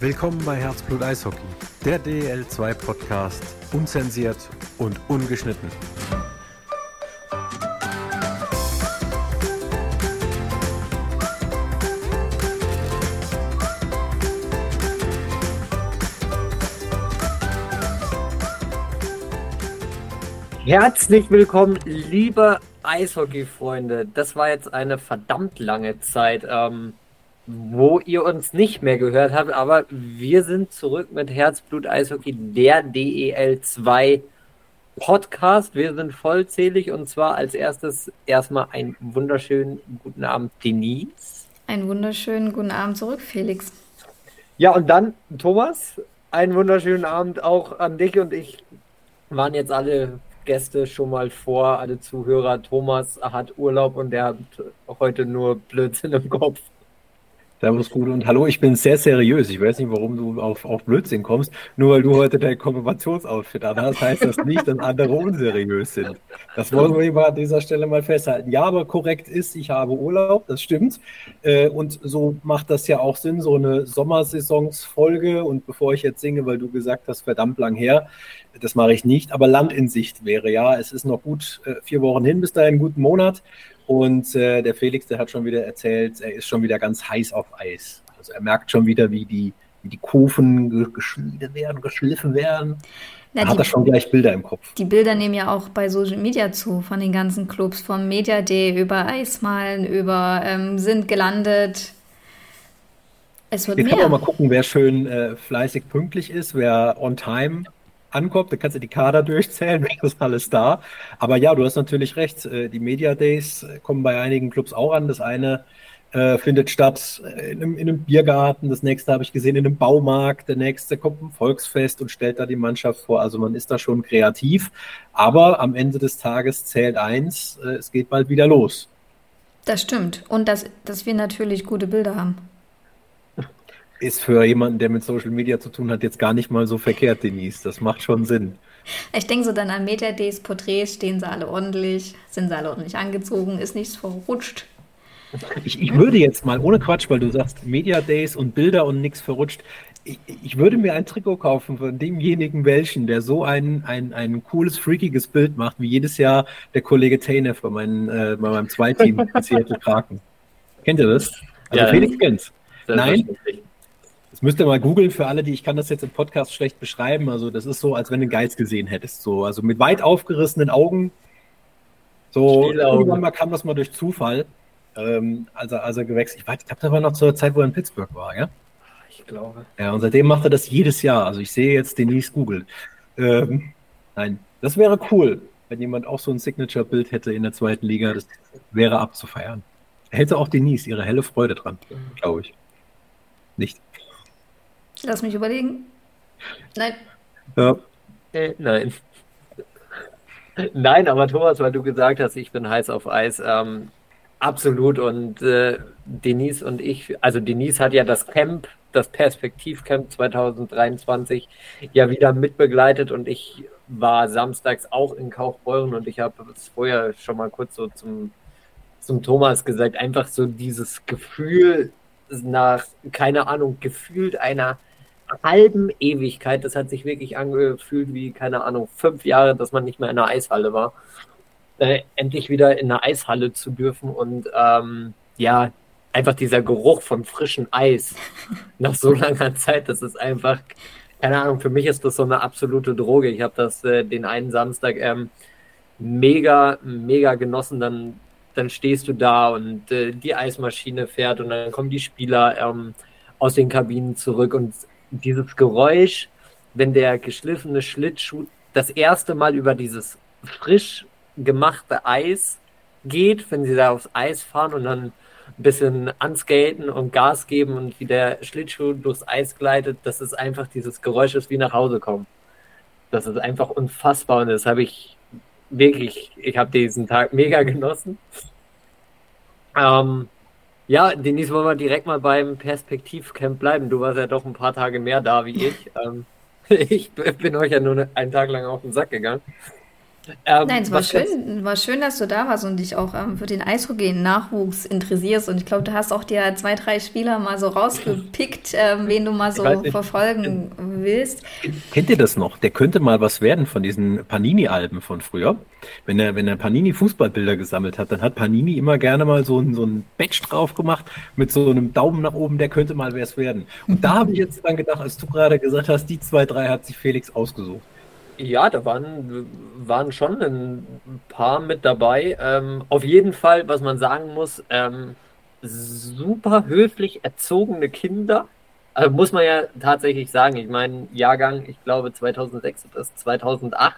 Willkommen bei Herzblut Eishockey, der DL2 Podcast, unzensiert und ungeschnitten. Herzlich willkommen, liebe Eishockey-Freunde. Das war jetzt eine verdammt lange Zeit, ähm, wo ihr uns nicht mehr gehört habt, aber wir sind zurück mit Herzblut Eishockey, der DEL2 Podcast. Wir sind vollzählig und zwar als erstes erstmal einen wunderschönen guten Abend, Denise. Einen wunderschönen guten Abend zurück, Felix. Ja, und dann Thomas, einen wunderschönen Abend auch an dich und ich waren jetzt alle Gäste schon mal vor, alle Zuhörer. Thomas hat Urlaub und der hat heute nur Blödsinn im Kopf. Servus, Gude und hallo, ich bin sehr seriös. Ich weiß nicht, warum du auf, auf Blödsinn kommst. Nur weil du heute dein Konfirmationsoutfit an hast, heißt das nicht, dass andere unseriös sind. Das wollen wir mal an dieser Stelle mal festhalten. Ja, aber korrekt ist, ich habe Urlaub, das stimmt. Äh, und so macht das ja auch Sinn, so eine Sommersaisonsfolge. Und bevor ich jetzt singe, weil du gesagt hast, verdammt lang her, das mache ich nicht, aber Land in Sicht wäre ja. Es ist noch gut äh, vier Wochen hin bis dahin, guten Monat. Und äh, der Felix, der hat schon wieder erzählt, er ist schon wieder ganz heiß auf Eis. Also er merkt schon wieder, wie die, wie die Kufen geschmiedet werden, geschliffen werden. Na, hat er schon gleich Bilder im Kopf. Die Bilder nehmen ja auch bei Social Media zu, von den ganzen Clubs, vom Media Day über Eismalen, über ähm, sind gelandet. Es wird Wir mehr. können auch mal gucken, wer schön äh, fleißig pünktlich ist, wer on time ankommt, dann kannst du die Kader durchzählen, wer ist alles da. Aber ja, du hast natürlich recht, äh, die Media Days kommen bei einigen Clubs auch an. Das eine äh, findet statt in einem, in einem, Biergarten, das nächste habe ich gesehen in einem Baumarkt, der nächste kommt ein Volksfest und stellt da die Mannschaft vor. Also man ist da schon kreativ, aber am Ende des Tages zählt eins, äh, es geht bald wieder los. Das stimmt. Und dass, dass wir natürlich gute Bilder haben ist für jemanden, der mit Social Media zu tun hat, jetzt gar nicht mal so verkehrt, Denise. Das macht schon Sinn. Ich denke so dann an Meta Days Porträts, stehen sie alle ordentlich, sind sie alle ordentlich angezogen, ist nichts verrutscht. Ich, ich würde jetzt mal, ohne Quatsch, weil du sagst Media Days und Bilder und nichts verrutscht, ich, ich, würde mir ein Trikot kaufen von demjenigen welchen, der so ein, ein, ein cooles, freakiges Bild macht, wie jedes Jahr der Kollege Tainer bei, meinen, äh, bei meinem Zweiteam Seattle Kraken. Kennt ihr das? Also ja, Felix kennt's. Nein? Das müsst ihr mal googeln für alle, die ich kann das jetzt im Podcast schlecht beschreiben. Also das ist so, als wenn du einen Geist gesehen hättest. So, also mit weit aufgerissenen Augen. So irgendwann mal kam das mal durch Zufall. Ähm, also, also gewechselt. Ich, weiß, ich glaube, das war noch zur Zeit, wo er in Pittsburgh war, ja? Ich glaube. Ja, und seitdem macht er das jedes Jahr. Also ich sehe jetzt Denise googelt. Ähm, nein, das wäre cool, wenn jemand auch so ein Signature-Bild hätte in der zweiten Liga. Das wäre abzufeiern. Hätte auch Denise ihre helle Freude dran, glaube ich. Nicht. Lass mich überlegen. Nein. Ja. Äh, nein. Nein, aber Thomas, weil du gesagt hast, ich bin heiß auf Eis, ähm, absolut. Und äh, Denise und ich, also Denise hat ja das Camp, das Perspektivcamp 2023 ja wieder mitbegleitet und ich war samstags auch in Kaufbeuren und ich habe es vorher schon mal kurz so zum, zum Thomas gesagt, einfach so dieses Gefühl nach, keine Ahnung, gefühlt einer halben Ewigkeit. Das hat sich wirklich angefühlt wie, keine Ahnung, fünf Jahre, dass man nicht mehr in einer Eishalle war. Äh, endlich wieder in einer Eishalle zu dürfen und ähm, ja, einfach dieser Geruch von frischem Eis nach so langer Zeit, das ist einfach, keine Ahnung, für mich ist das so eine absolute Droge. Ich habe das äh, den einen Samstag ähm, mega, mega genossen. Dann, dann stehst du da und äh, die Eismaschine fährt und dann kommen die Spieler ähm, aus den Kabinen zurück und dieses Geräusch, wenn der geschliffene Schlittschuh das erste Mal über dieses frisch gemachte Eis geht, wenn sie da aufs Eis fahren und dann ein bisschen anskaten und Gas geben und wie der Schlittschuh durchs Eis gleitet, das ist einfach dieses Geräusch, das wie nach Hause kommen. Das ist einfach unfassbar und das habe ich wirklich, ich habe diesen Tag mega genossen. Ähm, ja, Denise, wollen wir direkt mal beim Perspektivcamp bleiben. Du warst ja doch ein paar Tage mehr da wie ich. Ähm, ich bin euch ja nur einen Tag lang auf den Sack gegangen. Ähm, Nein, es war schön, war schön, dass du da warst und dich auch ähm, für den Eishockey-Nachwuchs interessierst. Und ich glaube, du hast auch dir zwei, drei Spieler mal so rausgepickt, ähm, wen du mal so verfolgen willst. Kennt ihr das noch? Der könnte mal was werden von diesen Panini-Alben von früher. Wenn er, wenn er Panini Fußballbilder gesammelt hat, dann hat Panini immer gerne mal so ein, so ein Badge drauf gemacht mit so einem Daumen nach oben, der könnte mal es werden. Und da habe ich jetzt dann gedacht, als du gerade gesagt hast, die zwei, drei hat sich Felix ausgesucht. Ja, da waren, waren schon ein paar mit dabei. Ähm, auf jeden Fall, was man sagen muss, ähm, super höflich erzogene Kinder. Also muss man ja tatsächlich sagen. Ich meine, Jahrgang, ich glaube 2006 bis 2008.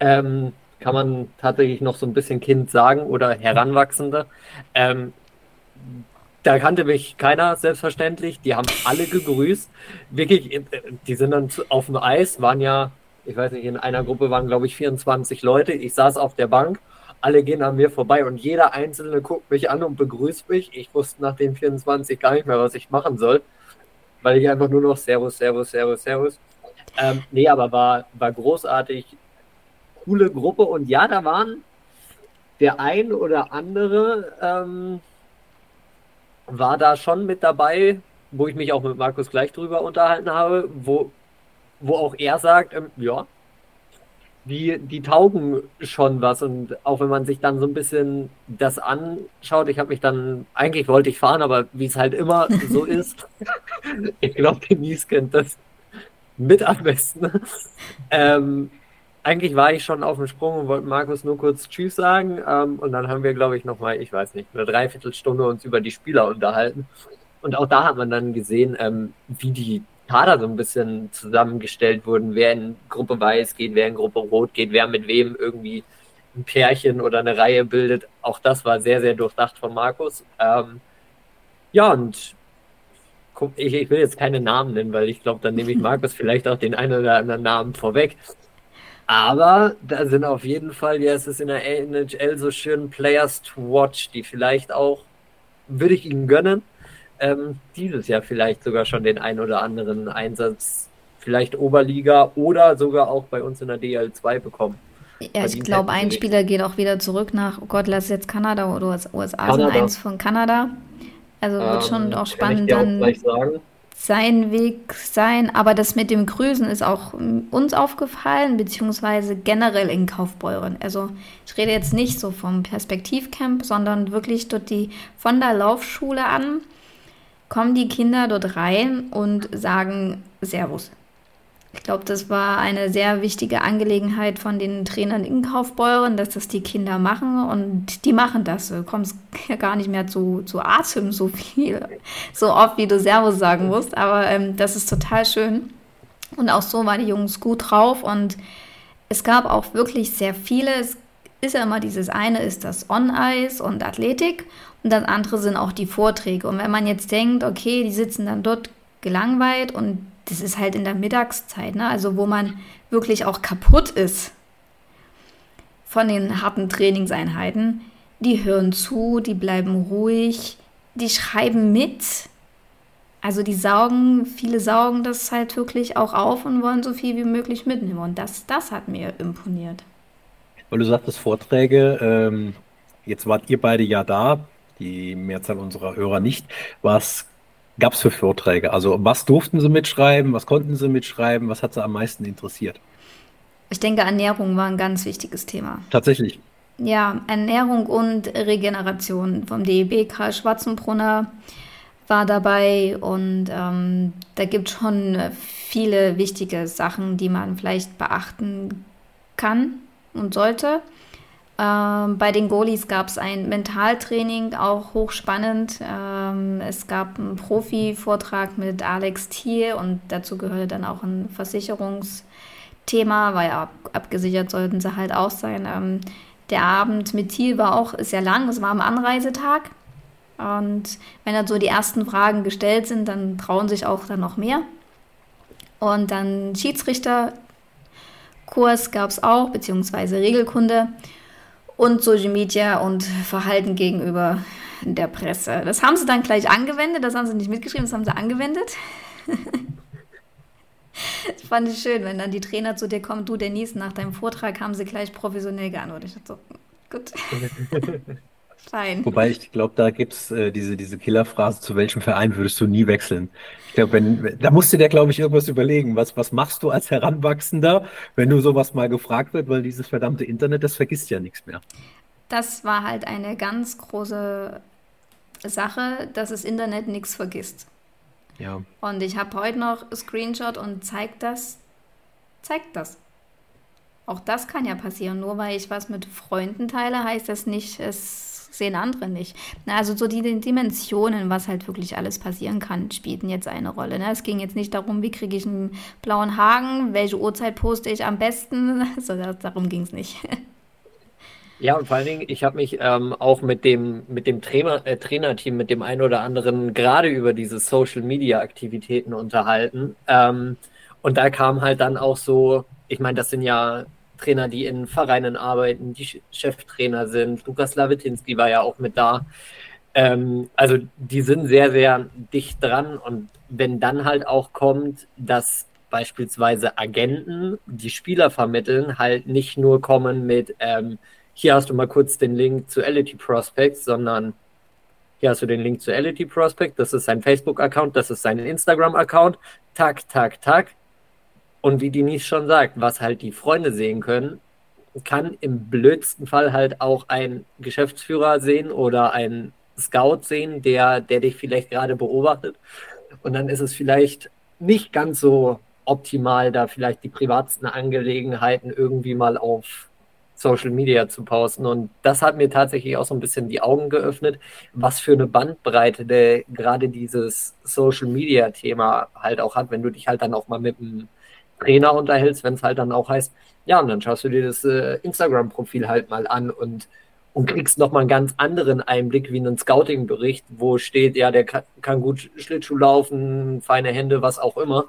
Ähm, kann man tatsächlich noch so ein bisschen Kind sagen oder Heranwachsende. Ähm, da kannte mich keiner, selbstverständlich. Die haben alle gegrüßt. Wirklich, äh, die sind dann auf dem Eis, waren ja, ich weiß nicht, in einer Gruppe waren, glaube ich, 24 Leute. Ich saß auf der Bank, alle gehen an mir vorbei und jeder Einzelne guckt mich an und begrüßt mich. Ich wusste nach den 24 gar nicht mehr, was ich machen soll, weil ich einfach nur noch Servus, Servus, Servus, Servus. Ähm, nee, aber war, war großartig. Coole Gruppe und ja, da waren der ein oder andere, ähm, war da schon mit dabei, wo ich mich auch mit Markus gleich drüber unterhalten habe, wo, wo auch er sagt, ähm, ja, die, die taugen schon was. Und auch wenn man sich dann so ein bisschen das anschaut, ich habe mich dann, eigentlich wollte ich fahren, aber wie es halt immer so ist, ich glaube, Denise kennt das mit am besten. Ähm, eigentlich war ich schon auf dem Sprung und wollte Markus nur kurz Tschüss sagen. Ähm, und dann haben wir, glaube ich, nochmal, ich weiß nicht, eine Dreiviertelstunde uns über die Spieler unterhalten. Und auch da hat man dann gesehen, ähm, wie die Kader so ein bisschen zusammengestellt wurden, wer in Gruppe Weiß geht, wer in Gruppe Rot geht, wer mit wem irgendwie ein Pärchen oder eine Reihe bildet. Auch das war sehr, sehr durchdacht von Markus. Ähm, ja, und ich, ich will jetzt keine Namen nennen, weil ich glaube, dann nehme ich Markus vielleicht auch den einen oder anderen Namen vorweg. Aber da sind auf jeden Fall, ja, es ist in der NHL so schön Players to watch, die vielleicht auch, würde ich ihnen gönnen, ähm, dieses Jahr vielleicht sogar schon den ein oder anderen Einsatz, vielleicht Oberliga oder sogar auch bei uns in der DL2 bekommen. Ja, ich glaube, ein Spieler geht auch wieder zurück nach, oh Gott, lass jetzt Kanada oder USA sind eins von Kanada. Also wird ähm, schon auch spannend dann. Auch sein Weg sein. Aber das mit dem Grüßen ist auch uns aufgefallen, beziehungsweise generell in Kaufbeuren. Also ich rede jetzt nicht so vom Perspektivcamp, sondern wirklich dort die von der Laufschule an kommen die Kinder dort rein und sagen Servus. Ich glaube, das war eine sehr wichtige Angelegenheit von den Trainern in Kaufbeuren, dass das die Kinder machen und die machen das. Du kommst ja gar nicht mehr zu, zu Atem so viel, so oft, wie du Servus sagen musst, aber ähm, das ist total schön. Und auch so waren die Jungs gut drauf und es gab auch wirklich sehr viele. Es ist ja immer dieses eine ist das On-Ice und Athletik und das andere sind auch die Vorträge. Und wenn man jetzt denkt, okay, die sitzen dann dort gelangweilt und das ist halt in der Mittagszeit, ne? also wo man wirklich auch kaputt ist von den harten Trainingseinheiten. Die hören zu, die bleiben ruhig, die schreiben mit. Also die saugen, viele saugen das halt wirklich auch auf und wollen so viel wie möglich mitnehmen. Und das, das hat mir imponiert. Weil du sagtest Vorträge, ähm, jetzt wart ihr beide ja da, die Mehrzahl unserer Hörer nicht. Was gab es für Vorträge? Also was durften sie mitschreiben, was konnten sie mitschreiben, was hat sie am meisten interessiert? Ich denke, Ernährung war ein ganz wichtiges Thema. Tatsächlich. Ja, Ernährung und Regeneration vom DEB. Karl Schwarzenbrunner war dabei und ähm, da gibt es schon viele wichtige Sachen, die man vielleicht beachten kann und sollte. Ähm, bei den Goalies gab es ein Mentaltraining, auch hochspannend. Ähm, es gab einen Profi-Vortrag mit Alex Thiel und dazu gehörte dann auch ein Versicherungsthema, weil ab, abgesichert sollten sie halt auch sein. Ähm, der Abend mit Thiel war auch sehr lang, es war am Anreisetag. Und wenn dann so die ersten Fragen gestellt sind, dann trauen sich auch dann noch mehr. Und dann Schiedsrichterkurs gab es auch, beziehungsweise Regelkunde und Social Media und Verhalten gegenüber der Presse. Das haben sie dann gleich angewendet, das haben sie nicht mitgeschrieben, das haben sie angewendet. Das fand ich schön, wenn dann die Trainer zu dir kommen, du Denise, nach deinem Vortrag haben sie gleich professionell geantwortet. Ich dachte so, gut. Fein. Wobei ich glaube, da gibt es äh, diese, diese Killerphrase, zu welchem Verein würdest du nie wechseln? Ich glaube, wenn, da musst du dir, glaube ich, irgendwas überlegen. Was, was machst du als Heranwachsender, wenn du sowas mal gefragt wird, weil dieses verdammte Internet, das vergisst ja nichts mehr. Das war halt eine ganz große Sache, dass das Internet nichts vergisst. Ja. Und ich habe heute noch Screenshot und zeigt das, zeigt das. Auch das kann ja passieren. Nur weil ich was mit Freunden teile, heißt das nicht, es sehen andere nicht. Also so die Dimensionen, was halt wirklich alles passieren kann, spielten jetzt eine Rolle. Ne? Es ging jetzt nicht darum, wie kriege ich einen blauen Haken, welche Uhrzeit poste ich am besten. So, darum ging es nicht. Ja, und vor allen Dingen, ich habe mich ähm, auch mit dem, mit dem Trainer, äh, Trainerteam, mit dem einen oder anderen gerade über diese Social-Media-Aktivitäten unterhalten. Ähm, und da kam halt dann auch so, ich meine, das sind ja Trainer, die in Vereinen arbeiten, die Cheftrainer sind. Lukas Lawitinski war ja auch mit da. Ähm, also die sind sehr, sehr dicht dran. Und wenn dann halt auch kommt, dass beispielsweise Agenten, die Spieler vermitteln, halt nicht nur kommen mit, ähm, hier hast du mal kurz den Link zu Elity Prospects, sondern hier hast du den Link zu Elity Prospect, das ist sein Facebook-Account, das ist sein Instagram-Account, tak, tak, tak. Und wie Denise schon sagt, was halt die Freunde sehen können, kann im blödsten Fall halt auch ein Geschäftsführer sehen oder ein Scout sehen, der, der dich vielleicht gerade beobachtet. Und dann ist es vielleicht nicht ganz so optimal, da vielleicht die privatsten Angelegenheiten irgendwie mal auf Social Media zu posten. Und das hat mir tatsächlich auch so ein bisschen die Augen geöffnet, was für eine Bandbreite der gerade dieses Social Media Thema halt auch hat, wenn du dich halt dann auch mal mit einem Trainer unterhältst, wenn es halt dann auch heißt, ja, und dann schaust du dir das äh, Instagram-Profil halt mal an und, und kriegst nochmal einen ganz anderen Einblick wie einen Scouting-Bericht, wo steht, ja, der kann, kann gut Schlittschuh laufen, feine Hände, was auch immer.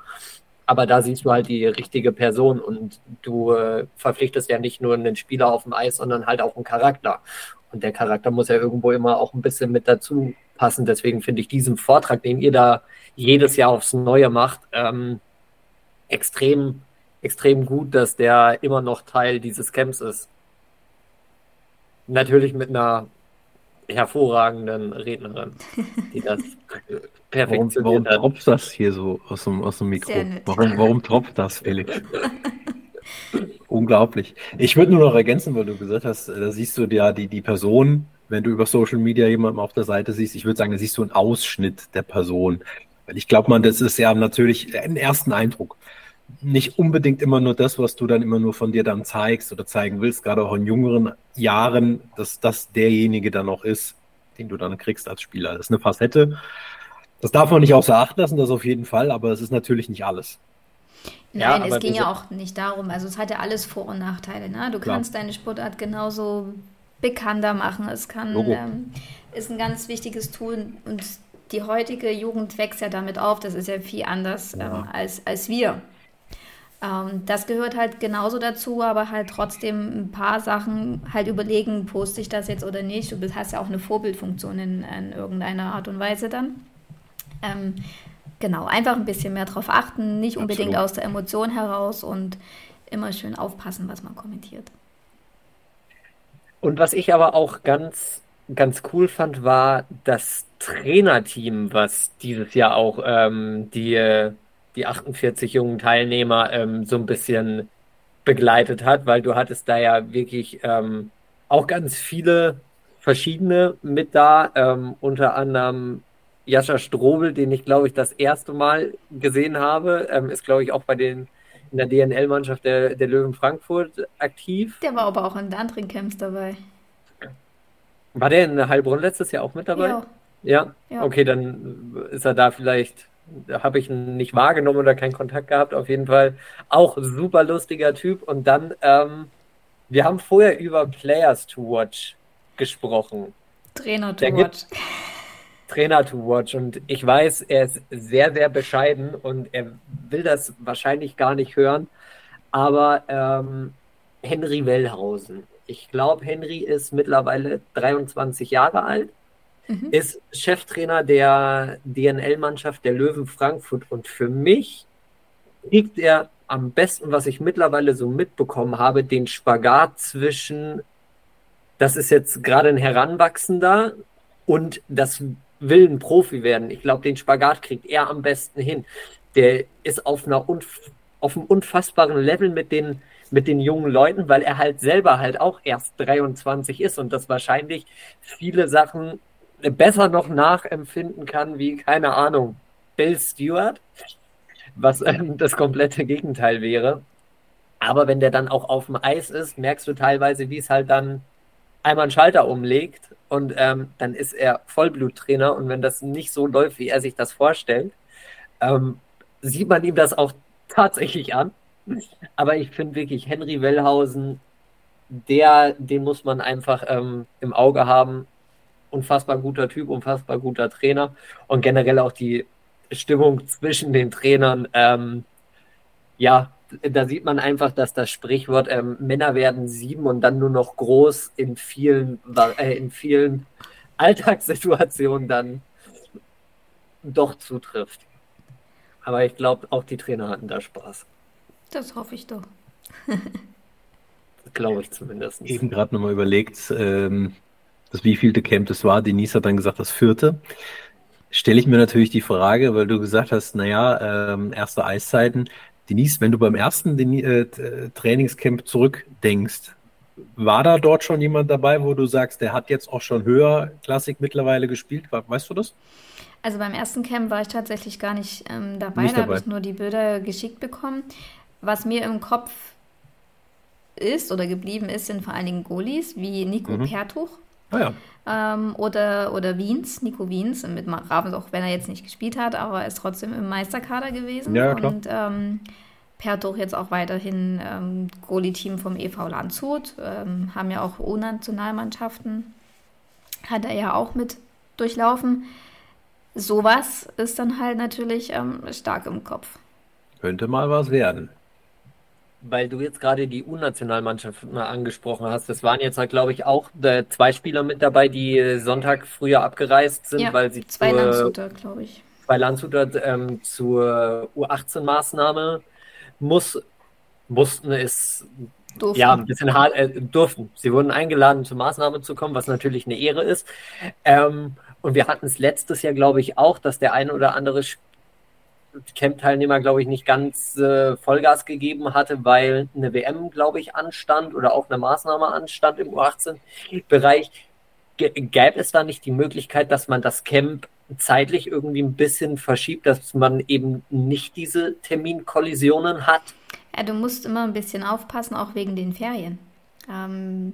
Aber da siehst du halt die richtige Person und du äh, verpflichtest ja nicht nur einen Spieler auf dem Eis, sondern halt auch einen Charakter. Und der Charakter muss ja irgendwo immer auch ein bisschen mit dazu passen. Deswegen finde ich diesen Vortrag, den ihr da jedes Jahr aufs Neue macht, ähm, extrem, extrem gut, dass der immer noch Teil dieses Camps ist. Natürlich mit einer hervorragenden Rednerin, die das perfektioniert warum, warum hat. Warum tropft das hier so aus dem, aus dem Mikro? Warum, warum tropft das, Felix? Unglaublich. Ich würde nur noch ergänzen, weil du gesagt hast, da siehst du ja die, die Person, wenn du über Social Media jemanden auf der Seite siehst, ich würde sagen, da siehst du einen Ausschnitt der Person. Weil ich glaube, man, das ist ja natürlich ein ersten Eindruck. Nicht unbedingt immer nur das, was du dann immer nur von dir dann zeigst oder zeigen willst, gerade auch in jüngeren Jahren, dass das derjenige dann auch ist, den du dann kriegst als Spieler. Das ist eine Facette. Das darf man nicht außer Acht lassen, das auf jeden Fall, aber es ist natürlich nicht alles. Nein, ja, es ging ja auch nicht darum. Also es hat ja alles Vor- und Nachteile. Ne? Du Klar. kannst deine Sportart genauso bekannter machen. Es kann ähm, ist ein ganz wichtiges Tool und die heutige Jugend wächst ja damit auf, das ist ja viel anders ja. Ähm, als, als wir. Ähm, das gehört halt genauso dazu, aber halt trotzdem ein paar Sachen halt überlegen, poste ich das jetzt oder nicht. Du hast ja auch eine Vorbildfunktion in, in irgendeiner Art und Weise dann. Ähm, genau, einfach ein bisschen mehr drauf achten, nicht unbedingt Absolut. aus der Emotion heraus und immer schön aufpassen, was man kommentiert. Und was ich aber auch ganz ganz cool fand, war das Trainerteam, was dieses Jahr auch ähm, die, die 48 jungen Teilnehmer ähm, so ein bisschen begleitet hat, weil du hattest da ja wirklich ähm, auch ganz viele verschiedene mit da, ähm, unter anderem Jascha Strobel, den ich glaube ich das erste Mal gesehen habe, ähm, ist glaube ich auch bei den in der DNL-Mannschaft der, der Löwen Frankfurt aktiv. Der war aber auch in anderen Camps dabei. War der in Heilbronn letztes Jahr auch mit dabei? Ja. Ja? ja. Okay, dann ist er da vielleicht, habe ich ihn nicht wahrgenommen oder keinen Kontakt gehabt. Auf jeden Fall auch super lustiger Typ. Und dann, ähm, wir haben vorher über Players to Watch gesprochen. Trainer to der Watch. Trainer to Watch. Und ich weiß, er ist sehr, sehr bescheiden und er will das wahrscheinlich gar nicht hören. Aber ähm, Henry Wellhausen ich glaube, Henry ist mittlerweile 23 Jahre alt, mhm. ist Cheftrainer der DNL-Mannschaft der Löwen Frankfurt und für mich kriegt er am besten, was ich mittlerweile so mitbekommen habe, den Spagat zwischen, das ist jetzt gerade ein Heranwachsender und das will ein Profi werden. Ich glaube, den Spagat kriegt er am besten hin. Der ist auf einer auf einem unfassbaren Level mit den mit den jungen Leuten, weil er halt selber halt auch erst 23 ist und das wahrscheinlich viele Sachen besser noch nachempfinden kann, wie, keine Ahnung, Bill Stewart, was ähm, das komplette Gegenteil wäre. Aber wenn der dann auch auf dem Eis ist, merkst du teilweise, wie es halt dann einmal einen Schalter umlegt und ähm, dann ist er Vollbluttrainer und wenn das nicht so läuft, wie er sich das vorstellt, ähm, sieht man ihm das auch tatsächlich an. Aber ich finde wirklich, Henry Wellhausen, der, den muss man einfach ähm, im Auge haben. Unfassbar guter Typ, unfassbar guter Trainer und generell auch die Stimmung zwischen den Trainern. Ähm, ja, da sieht man einfach, dass das Sprichwort ähm, Männer werden sieben und dann nur noch groß in vielen, äh, in vielen Alltagssituationen dann doch zutrifft. Aber ich glaube, auch die Trainer hatten da Spaß. Das hoffe ich doch. Glaube ich zumindest. Eben gerade nochmal überlegt, ähm, das wievielte Camp das war. Denise hat dann gesagt, das vierte. Stelle ich mir natürlich die Frage, weil du gesagt hast, naja, ähm, erste Eiszeiten. Denise, wenn du beim ersten äh, Trainingscamp zurückdenkst, war da dort schon jemand dabei, wo du sagst, der hat jetzt auch schon höher Klassik mittlerweile gespielt? Weißt du das? Also beim ersten Camp war ich tatsächlich gar nicht ähm, dabei, nicht da habe ich nur die Bilder geschickt bekommen. Was mir im Kopf ist oder geblieben ist, sind vor allen Dingen Goalies wie Nico mhm. Pertuch. Ah, ja. ähm, oder, oder Wiens, Nico Wiens, mit Ravens, auch wenn er jetzt nicht gespielt hat, aber er ist trotzdem im Meisterkader gewesen. Ja, klar. Und ähm, Pertuch jetzt auch weiterhin ähm, Goalie-Team vom EV Landshut, ähm, haben ja auch U-Nationalmannschaften, hat er ja auch mit durchlaufen. Sowas ist dann halt natürlich ähm, stark im Kopf. Könnte mal was werden weil du jetzt gerade die U-Nationalmannschaft angesprochen hast. Das waren jetzt halt, glaube ich, auch äh, zwei Spieler mit dabei, die Sonntag früher abgereist sind, ja, weil sie zwei zur, Landshuter, glaube ich. Zwei Landshuter ähm, zur U18-Maßnahme muss, mussten es durften. ja ein bisschen hart äh, durften. Sie wurden eingeladen, zur Maßnahme zu kommen, was natürlich eine Ehre ist. Ähm, und wir hatten es letztes Jahr, glaube ich, auch, dass der ein oder andere Spieler Camp-Teilnehmer, glaube ich, nicht ganz äh, Vollgas gegeben hatte, weil eine WM, glaube ich, anstand oder auch eine Maßnahme anstand im U18-Bereich. Gäbe es da nicht die Möglichkeit, dass man das Camp zeitlich irgendwie ein bisschen verschiebt, dass man eben nicht diese Terminkollisionen hat? Ja, du musst immer ein bisschen aufpassen, auch wegen den Ferien. Ähm,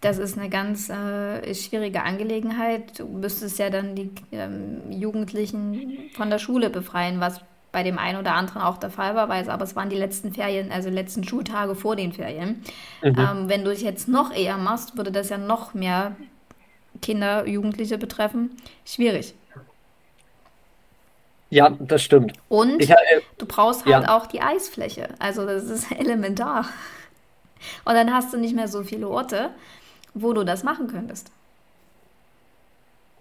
das ist eine ganz äh, schwierige Angelegenheit. Du müsstest ja dann die ähm, Jugendlichen von der Schule befreien, was bei dem einen oder anderen auch der Fall war, weil es, aber es waren die letzten Ferien, also letzten Schultage vor den Ferien. Mhm. Ähm, wenn du es jetzt noch eher machst, würde das ja noch mehr Kinder, Jugendliche betreffen. Schwierig. Ja, das stimmt. Und ich, äh, du brauchst halt ja. auch die Eisfläche. Also das ist elementar. Und dann hast du nicht mehr so viele Orte, wo du das machen könntest.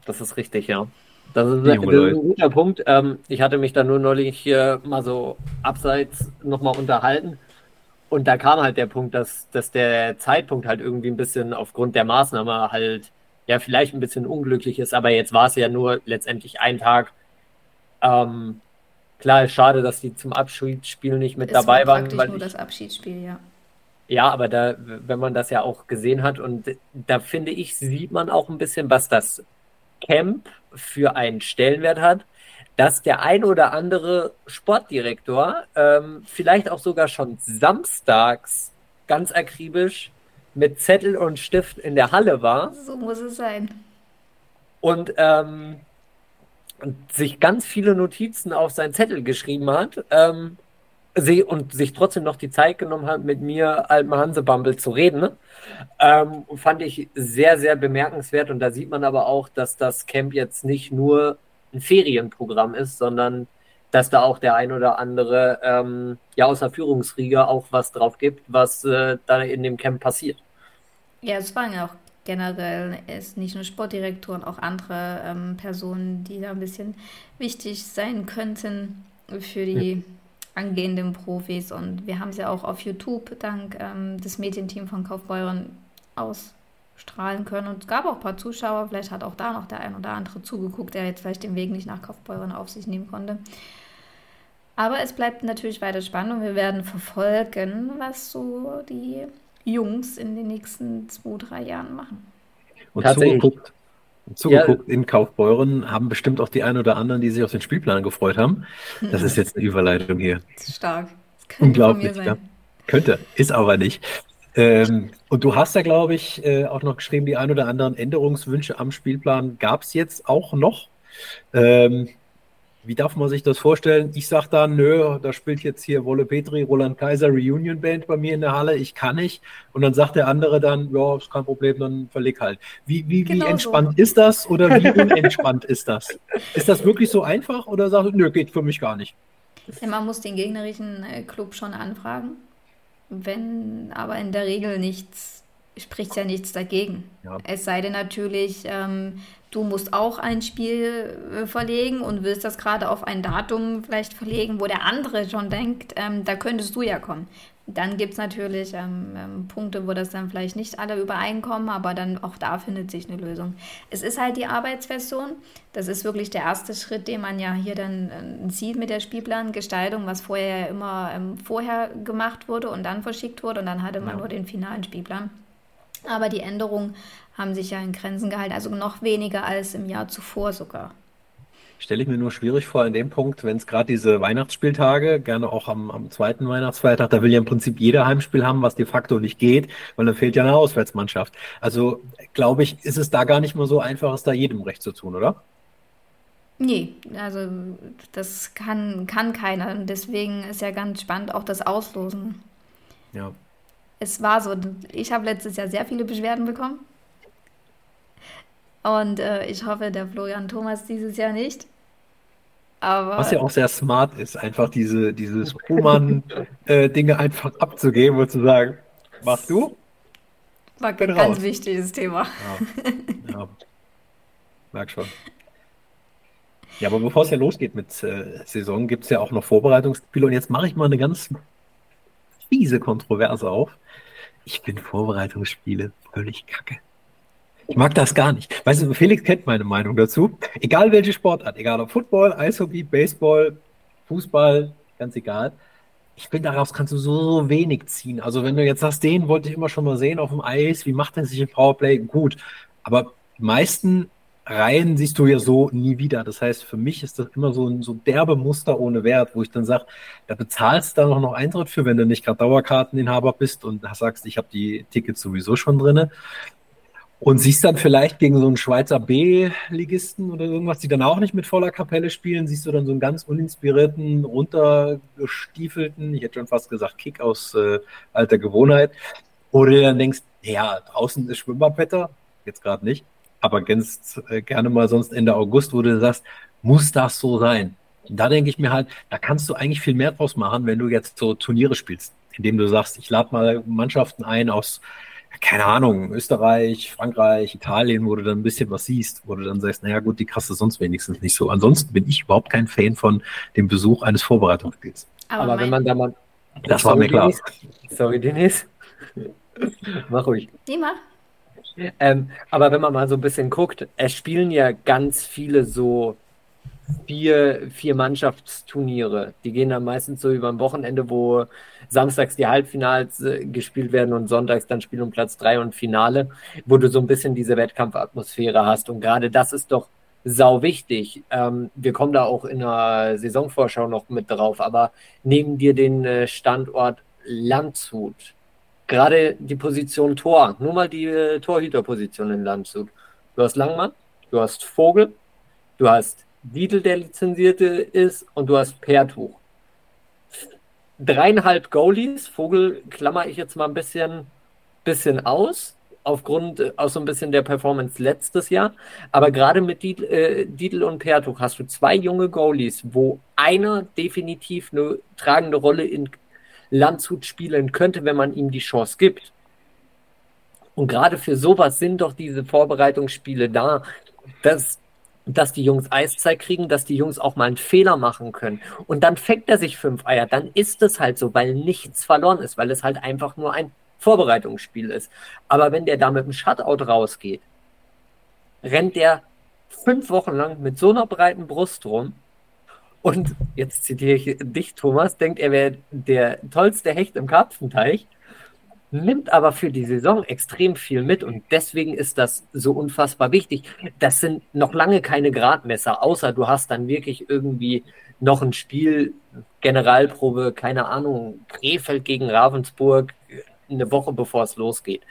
Das ist richtig, ja. Das ist, das ist ein guter Punkt. Ähm, ich hatte mich da nur neulich hier mal so abseits nochmal unterhalten. Und da kam halt der Punkt, dass, dass der Zeitpunkt halt irgendwie ein bisschen aufgrund der Maßnahme halt ja vielleicht ein bisschen unglücklich ist. Aber jetzt war es ja nur letztendlich ein Tag. Ähm, klar, ist schade, dass die zum Abschiedsspiel nicht mit es dabei war waren. Weil nur ich, das Abschiedsspiel, ja. Ja, aber da, wenn man das ja auch gesehen hat und da finde ich, sieht man auch ein bisschen, was das Camp für einen Stellenwert hat, dass der ein oder andere Sportdirektor ähm, vielleicht auch sogar schon samstags ganz akribisch mit Zettel und Stift in der Halle war. So muss es sein. Und ähm, sich ganz viele Notizen auf seinen Zettel geschrieben hat. Ähm, sie und sich trotzdem noch die Zeit genommen hat, mit mir, alten Hansebumble, zu reden, ne? ähm, fand ich sehr, sehr bemerkenswert. Und da sieht man aber auch, dass das Camp jetzt nicht nur ein Ferienprogramm ist, sondern dass da auch der ein oder andere ähm, ja aus der Führungsriege auch was drauf gibt, was äh, da in dem Camp passiert. Ja, es waren ja auch generell ist nicht nur Sportdirektoren, auch andere ähm, Personen, die da ein bisschen wichtig sein könnten für die ja angehenden Profis. Und wir haben ja auch auf YouTube dank ähm, des Medienteams von Kaufbeuren ausstrahlen können. Und es gab auch ein paar Zuschauer, vielleicht hat auch da noch der ein oder andere zugeguckt, der jetzt vielleicht den Weg nicht nach Kaufbeuren auf sich nehmen konnte. Aber es bleibt natürlich weiter spannend und wir werden verfolgen, was so die Jungs in den nächsten zwei, drei Jahren machen. Und zugeguckt, zugeguckt ja. in Kaufbeuren haben bestimmt auch die ein oder anderen, die sich auf den Spielplan gefreut haben. Das ist jetzt eine Überleitung hier. Stark. Unglaublich. Ja. Könnte, ist aber nicht. Ähm, und du hast ja, glaube ich, äh, auch noch geschrieben, die ein oder anderen Änderungswünsche am Spielplan gab es jetzt auch noch. Ähm, wie darf man sich das vorstellen? Ich sage dann, nö, da spielt jetzt hier Wolle Petri, Roland Kaiser Reunion Band bei mir in der Halle, ich kann nicht. Und dann sagt der andere dann, ja, ist kein Problem, dann verleg halt. Wie, wie, genau wie entspannt so. ist das oder wie unentspannt ist das? Ist das wirklich so einfach oder sagst du, nö, geht für mich gar nicht? Ja, man muss den gegnerischen äh, Club schon anfragen. Wenn aber in der Regel nichts, spricht ja nichts dagegen. Ja. Es sei denn natürlich, ähm, du musst auch ein Spiel äh, verlegen und willst das gerade auf ein Datum vielleicht verlegen, wo der andere schon denkt, ähm, da könntest du ja kommen. Dann gibt es natürlich ähm, ähm, Punkte, wo das dann vielleicht nicht alle übereinkommen, aber dann auch da findet sich eine Lösung. Es ist halt die Arbeitsversion. Das ist wirklich der erste Schritt, den man ja hier dann äh, sieht mit der Spielplangestaltung, was vorher ja immer ähm, vorher gemacht wurde und dann verschickt wurde und dann hatte man ja. nur den finalen Spielplan. Aber die Änderungen haben sich ja in Grenzen gehalten, also noch weniger als im Jahr zuvor sogar. Stelle ich mir nur schwierig vor in dem Punkt, wenn es gerade diese Weihnachtsspieltage, gerne auch am, am zweiten Weihnachtsfeiertag, da will ja im Prinzip jeder Heimspiel haben, was de facto nicht geht, weil dann fehlt ja eine Auswärtsmannschaft. Also glaube ich, ist es da gar nicht mal so einfach, es da jedem recht zu tun, oder? Nee, also das kann, kann keiner. Und deswegen ist ja ganz spannend auch das Auslosen. Ja. Es war so, ich habe letztes Jahr sehr viele Beschwerden bekommen. Und äh, ich hoffe, der Florian Thomas dieses Jahr nicht. Aber Was ja auch sehr smart ist, einfach diese, dieses Schumann-Dinge äh, einfach abzugeben und zu sagen, mach du. War ein ganz raus. wichtiges Thema. Ja, ja. Merk schon. Ja, aber bevor es ja losgeht mit äh, Saison, gibt es ja auch noch Vorbereitungsspiele. Und jetzt mache ich mal eine ganz fiese Kontroverse auf. Ich finde Vorbereitungsspiele völlig kacke. Ich mag das gar nicht. Weißt du, Felix kennt meine Meinung dazu. Egal welche Sportart, egal ob Football, Eishockey, Baseball, Fußball, ganz egal. Ich finde, daraus kannst du so wenig ziehen. Also, wenn du jetzt sagst, den wollte ich immer schon mal sehen auf dem Eis, wie macht er sich im Powerplay? Gut. Aber die meisten Reihen siehst du ja so nie wieder. Das heißt, für mich ist das immer so ein so derbe Muster ohne Wert, wo ich dann sage, da bezahlst du dann noch Eintritt für, wenn du nicht gerade Dauerkarteninhaber bist und sagst, ich habe die Tickets sowieso schon drinne. Und siehst dann vielleicht gegen so einen Schweizer B-Ligisten oder irgendwas, die dann auch nicht mit voller Kapelle spielen, siehst du dann so einen ganz uninspirierten, runtergestiefelten, ich hätte schon fast gesagt, Kick aus äh, alter Gewohnheit. Oder du dann denkst, ja, draußen ist Schwimmbadwetter, jetzt gerade nicht, aber ganz äh, gerne mal sonst Ende August, wo du sagst, muss das so sein? Und da denke ich mir halt, da kannst du eigentlich viel mehr draus machen, wenn du jetzt so Turniere spielst, indem du sagst, ich lade mal Mannschaften ein aus keine Ahnung, Österreich, Frankreich, Italien, wo du dann ein bisschen was siehst, wo du dann sagst, naja gut, die du sonst wenigstens nicht so. Ansonsten bin ich überhaupt kein Fan von dem Besuch eines Vorbereitungsspiels. Aber, Aber wenn man da mal... Das war mir klar. Sorry, Denise. mach ruhig. Die mach. Ähm, aber wenn man mal so ein bisschen guckt, es spielen ja ganz viele so vier, vier Mannschaftsturniere. Die gehen dann meistens so über ein Wochenende, wo samstags die Halbfinals äh, gespielt werden und sonntags dann Spiel um Platz drei und Finale, wo du so ein bisschen diese Wettkampfatmosphäre hast. Und gerade das ist doch sau wichtig. Ähm, wir kommen da auch in der Saisonvorschau noch mit drauf, aber neben dir den äh, Standort Landshut, gerade die Position Tor, nur mal die äh, Torhüterposition in Landshut. Du hast Langmann, du hast Vogel, du hast Dietl, der Lizenzierte ist, und du hast Pertuch. Dreieinhalb Goalies, Vogel klammer ich jetzt mal ein bisschen, bisschen aus, aufgrund äh, aus so ein bisschen der Performance letztes Jahr. Aber gerade mit Dietl, äh, Dietl und Pertuch hast du zwei junge Goalies, wo einer definitiv eine tragende Rolle in Landshut spielen könnte, wenn man ihm die Chance gibt. Und gerade für sowas sind doch diese Vorbereitungsspiele da, dass dass die Jungs Eiszeit kriegen, dass die Jungs auch mal einen Fehler machen können. Und dann fängt er sich fünf Eier. Dann ist es halt so, weil nichts verloren ist, weil es halt einfach nur ein Vorbereitungsspiel ist. Aber wenn der da mit dem Shutout rausgeht, rennt der fünf Wochen lang mit so einer breiten Brust rum. Und jetzt zitiere ich dich, Thomas, denkt, er wäre der tollste Hecht im Karpfenteich nimmt aber für die Saison extrem viel mit und deswegen ist das so unfassbar wichtig. Das sind noch lange keine Gradmesser, außer du hast dann wirklich irgendwie noch ein Spiel, Generalprobe, keine Ahnung, Krefeld gegen Ravensburg, eine Woche bevor es losgeht.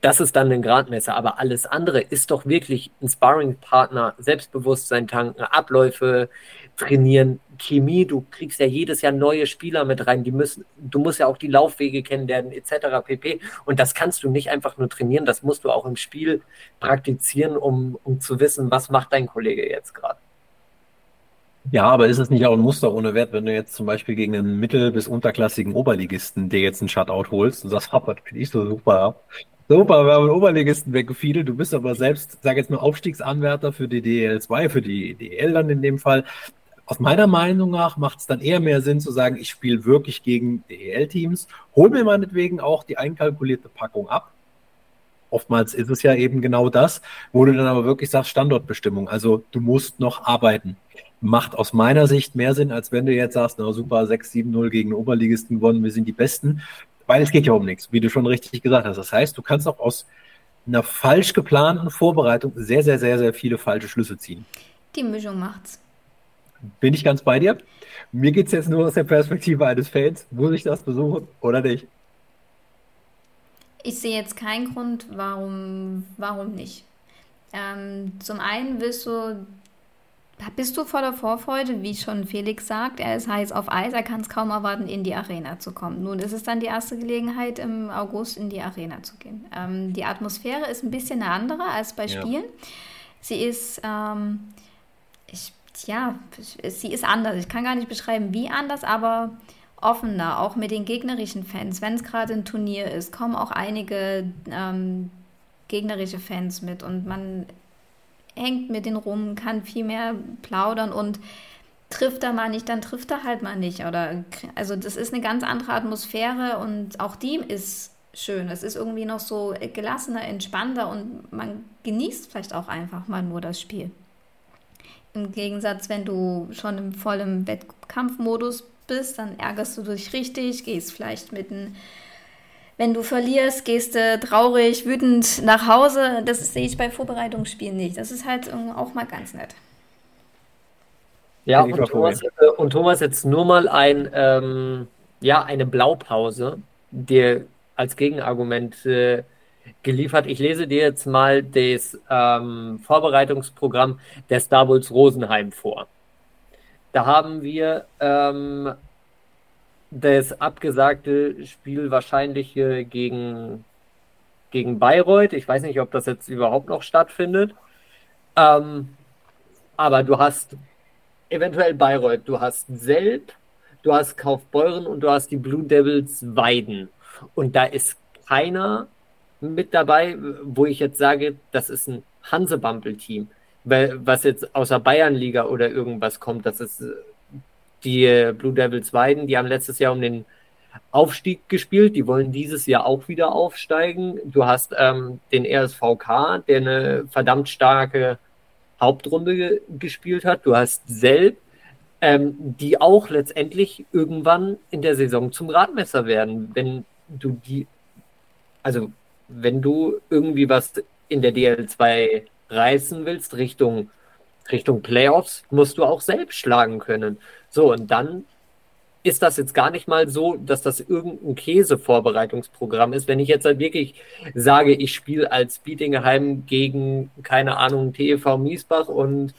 Das ist dann ein Gradmesser, aber alles andere ist doch wirklich ein Sparring-Partner, Selbstbewusstsein tanken, Abläufe trainieren, Chemie, du kriegst ja jedes Jahr neue Spieler mit rein, die müssen, du musst ja auch die Laufwege kennenlernen, etc. pp. Und das kannst du nicht einfach nur trainieren, das musst du auch im Spiel praktizieren, um, um zu wissen, was macht dein Kollege jetzt gerade. Ja, aber ist es nicht auch ein Muster ohne Wert, wenn du jetzt zum Beispiel gegen einen mittel- bis unterklassigen Oberligisten dir jetzt einen Shutout holst und sagst, das finde ich so super. Super, wir haben einen Oberligisten weggefiedelt. Du bist aber selbst, sag jetzt mal, Aufstiegsanwärter für die DL2, für die DL dann in dem Fall aus meiner Meinung nach macht es dann eher mehr Sinn zu sagen, ich spiele wirklich gegen DEL-Teams, hol mir meinetwegen auch die einkalkulierte Packung ab. Oftmals ist es ja eben genau das, wo du dann aber wirklich sagst, Standortbestimmung. Also du musst noch arbeiten. Macht aus meiner Sicht mehr Sinn, als wenn du jetzt sagst, na super, 6-7-0 gegen Oberligisten gewonnen, wir sind die Besten. Weil es geht ja um nichts, wie du schon richtig gesagt hast. Das heißt, du kannst auch aus einer falsch geplanten Vorbereitung sehr, sehr, sehr, sehr viele falsche Schlüsse ziehen. Die Mischung macht's. Bin ich ganz bei dir. Mir geht es jetzt nur aus der Perspektive eines Fans. Muss ich das besuchen oder nicht? Ich sehe jetzt keinen Grund, warum, warum nicht. Ähm, zum einen willst du, bist du voller Vorfreude, wie schon Felix sagt, er ist heiß auf Eis, er kann es kaum erwarten, in die Arena zu kommen. Nun ist es dann die erste Gelegenheit, im August in die Arena zu gehen. Ähm, die Atmosphäre ist ein bisschen eine andere als bei Spielen. Ja. Sie ist, ähm, ich ja, sie ist anders. Ich kann gar nicht beschreiben, wie anders, aber offener, auch mit den gegnerischen Fans. Wenn es gerade ein Turnier ist, kommen auch einige ähm, gegnerische Fans mit und man hängt mit denen rum, kann viel mehr plaudern und trifft er mal nicht, dann trifft er halt mal nicht. Oder also das ist eine ganz andere Atmosphäre und auch die ist schön. Es ist irgendwie noch so gelassener, entspannter und man genießt vielleicht auch einfach mal nur das Spiel. Im Gegensatz, wenn du schon im vollen Wettkampfmodus bist, dann ärgerst du dich richtig, gehst vielleicht mit einem wenn du verlierst, gehst du traurig, wütend nach Hause. Das sehe ich bei Vorbereitungsspielen nicht. Das ist halt auch mal ganz nett. Ja, und Thomas, und Thomas, jetzt nur mal ein, ähm, ja, eine Blaupause, die als Gegenargument äh, geliefert. Ich lese dir jetzt mal das ähm, Vorbereitungsprogramm der Star Wars Rosenheim vor. Da haben wir ähm, das abgesagte Spiel wahrscheinlich gegen, gegen Bayreuth. Ich weiß nicht, ob das jetzt überhaupt noch stattfindet. Ähm, aber du hast eventuell Bayreuth, du hast Selb, du hast Kaufbeuren und du hast die Blue Devils Weiden. Und da ist keiner mit dabei, wo ich jetzt sage, das ist ein Hansebampel-Team. Was jetzt außer Bayernliga oder irgendwas kommt, das ist äh, die äh, Blue Devils Weiden, die haben letztes Jahr um den Aufstieg gespielt, die wollen dieses Jahr auch wieder aufsteigen. Du hast ähm, den RSVK, der eine verdammt starke Hauptrunde ge gespielt hat. Du hast Selb, ähm, die auch letztendlich irgendwann in der Saison zum Radmesser werden. Wenn du die, also wenn du irgendwie was in der DL2 reißen willst, Richtung, Richtung Playoffs, musst du auch selbst schlagen können. So, und dann ist das jetzt gar nicht mal so, dass das irgendein Käse-Vorbereitungsprogramm ist. Wenn ich jetzt halt wirklich sage, ich spiele als Bietingheim gegen, keine Ahnung, TEV Miesbach und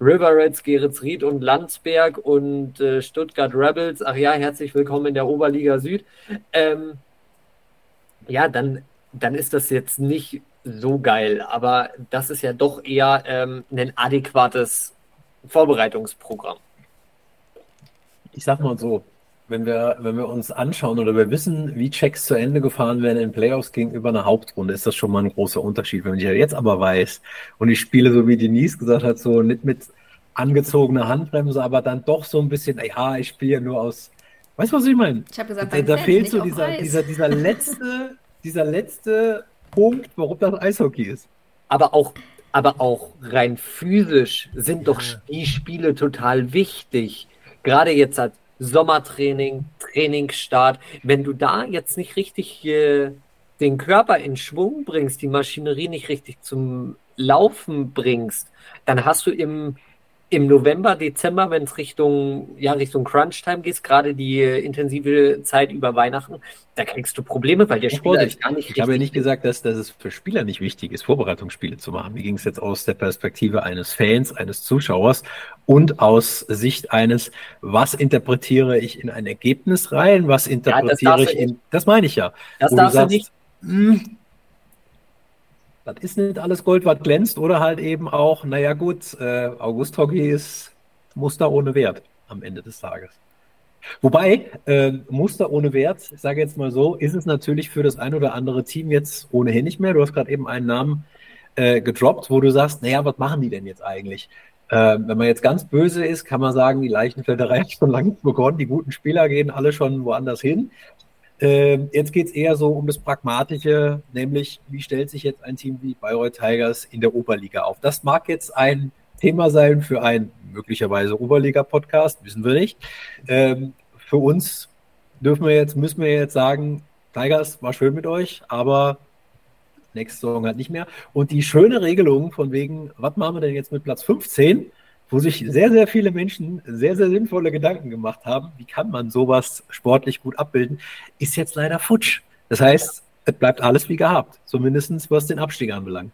River Reds, Geretsried und Landsberg und äh, Stuttgart Rebels, ach ja, herzlich willkommen in der Oberliga Süd. Ähm, ja, dann dann ist das jetzt nicht so geil. Aber das ist ja doch eher ähm, ein adäquates Vorbereitungsprogramm. Ich sag mal so, wenn wir, wenn wir uns anschauen oder wir wissen, wie Checks zu Ende gefahren werden in Playoffs gegenüber einer Hauptrunde, ist das schon mal ein großer Unterschied. Wenn ich ja jetzt aber weiß und ich spiele, so wie Denise gesagt hat, so nicht mit angezogener Handbremse, aber dann doch so ein bisschen, ja, ich spiele nur aus, weißt du, was ich meine? Ich habe gesagt, da, da fehlt so dieser, dieser, dieser letzte, dieser letzte Punkt, warum das Eishockey ist. Aber auch aber auch rein physisch sind doch die Spiele total wichtig. Gerade jetzt als Sommertraining, Trainingsstart. Wenn du da jetzt nicht richtig äh, den Körper in Schwung bringst, die Maschinerie nicht richtig zum Laufen bringst, dann hast du im im November, Dezember, wenn es Richtung, ja, Richtung Crunch-Time geht, gerade die intensive Zeit über Weihnachten, da kriegst du Probleme, weil der Spieler ist gar nicht Ich habe ja nicht gesagt, dass, dass es für Spieler nicht wichtig ist, Vorbereitungsspiele zu machen. Mir ging es jetzt aus der Perspektive eines Fans, eines Zuschauers und aus Sicht eines, was interpretiere ich in ein Ergebnis rein, was interpretiere ja, ich in, das meine ich ja. Das darfst du, sagst, nicht. Mh, hm, das ist nicht alles Gold, was glänzt, oder halt eben auch, naja gut, äh, August Hockey ist Muster ohne Wert am Ende des Tages. Wobei, äh, Muster ohne Wert, ich sage jetzt mal so, ist es natürlich für das ein oder andere Team jetzt ohnehin nicht mehr. Du hast gerade eben einen Namen äh, gedroppt, wo du sagst, naja, was machen die denn jetzt eigentlich? Äh, wenn man jetzt ganz böse ist, kann man sagen, die Leichenflatterei hat schon lange begonnen, die guten Spieler gehen alle schon woanders hin. Ähm, jetzt geht es eher so um das Pragmatische, nämlich wie stellt sich jetzt ein Team wie Bayreuth Tigers in der Oberliga auf? Das mag jetzt ein Thema sein für einen möglicherweise Oberliga-Podcast, wissen wir nicht. Ähm, für uns dürfen wir jetzt, müssen wir jetzt sagen, Tigers war schön mit euch, aber nächste Saison halt nicht mehr. Und die schöne Regelung von wegen, was machen wir denn jetzt mit Platz 15? Wo sich sehr, sehr viele Menschen sehr, sehr sinnvolle Gedanken gemacht haben, wie kann man sowas sportlich gut abbilden, ist jetzt leider futsch. Das heißt, es bleibt alles wie gehabt, zumindest was den Abstieg anbelangt.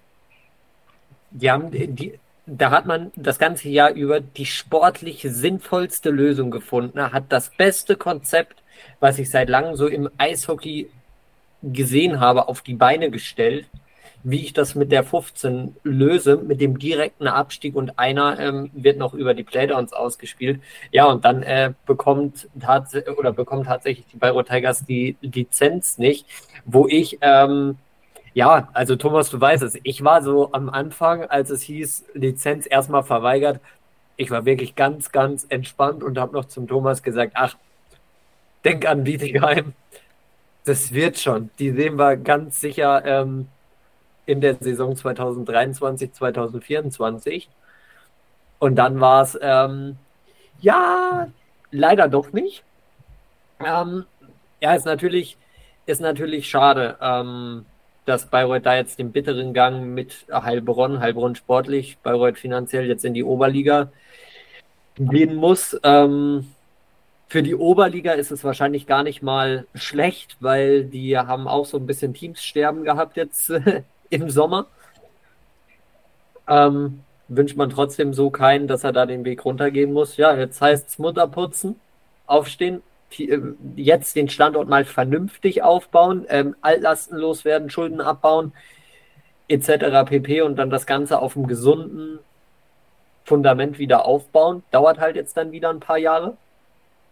Haben die, da hat man das ganze Jahr über die sportlich sinnvollste Lösung gefunden, hat das beste Konzept, was ich seit langem so im Eishockey gesehen habe, auf die Beine gestellt wie ich das mit der 15 löse, mit dem direkten Abstieg und einer ähm, wird noch über die Playdowns ausgespielt. Ja, und dann äh, bekommt, tats oder bekommt tatsächlich die Bayreuth Tigers die Lizenz nicht, wo ich, ähm, ja, also Thomas, du weißt es, ich war so am Anfang, als es hieß, Lizenz erstmal verweigert, ich war wirklich ganz, ganz entspannt und habe noch zum Thomas gesagt, ach, denk an Bietigheim, das wird schon. Die sehen wir ganz sicher ähm, in der Saison 2023, 2024. Und dann war es, ähm, ja, leider doch nicht. Ähm, ja, ist natürlich, ist natürlich schade, ähm, dass Bayreuth da jetzt den bitteren Gang mit Heilbronn, Heilbronn sportlich, Bayreuth finanziell jetzt in die Oberliga gehen muss. Ähm, für die Oberliga ist es wahrscheinlich gar nicht mal schlecht, weil die haben auch so ein bisschen Teamssterben gehabt jetzt im Sommer. Ähm, wünscht man trotzdem so keinen, dass er da den Weg runtergehen muss. Ja, jetzt heißt es Mutter putzen, aufstehen, äh, jetzt den Standort mal vernünftig aufbauen, ähm, Altlasten loswerden, Schulden abbauen, etc. pp. und dann das Ganze auf einem gesunden Fundament wieder aufbauen. Dauert halt jetzt dann wieder ein paar Jahre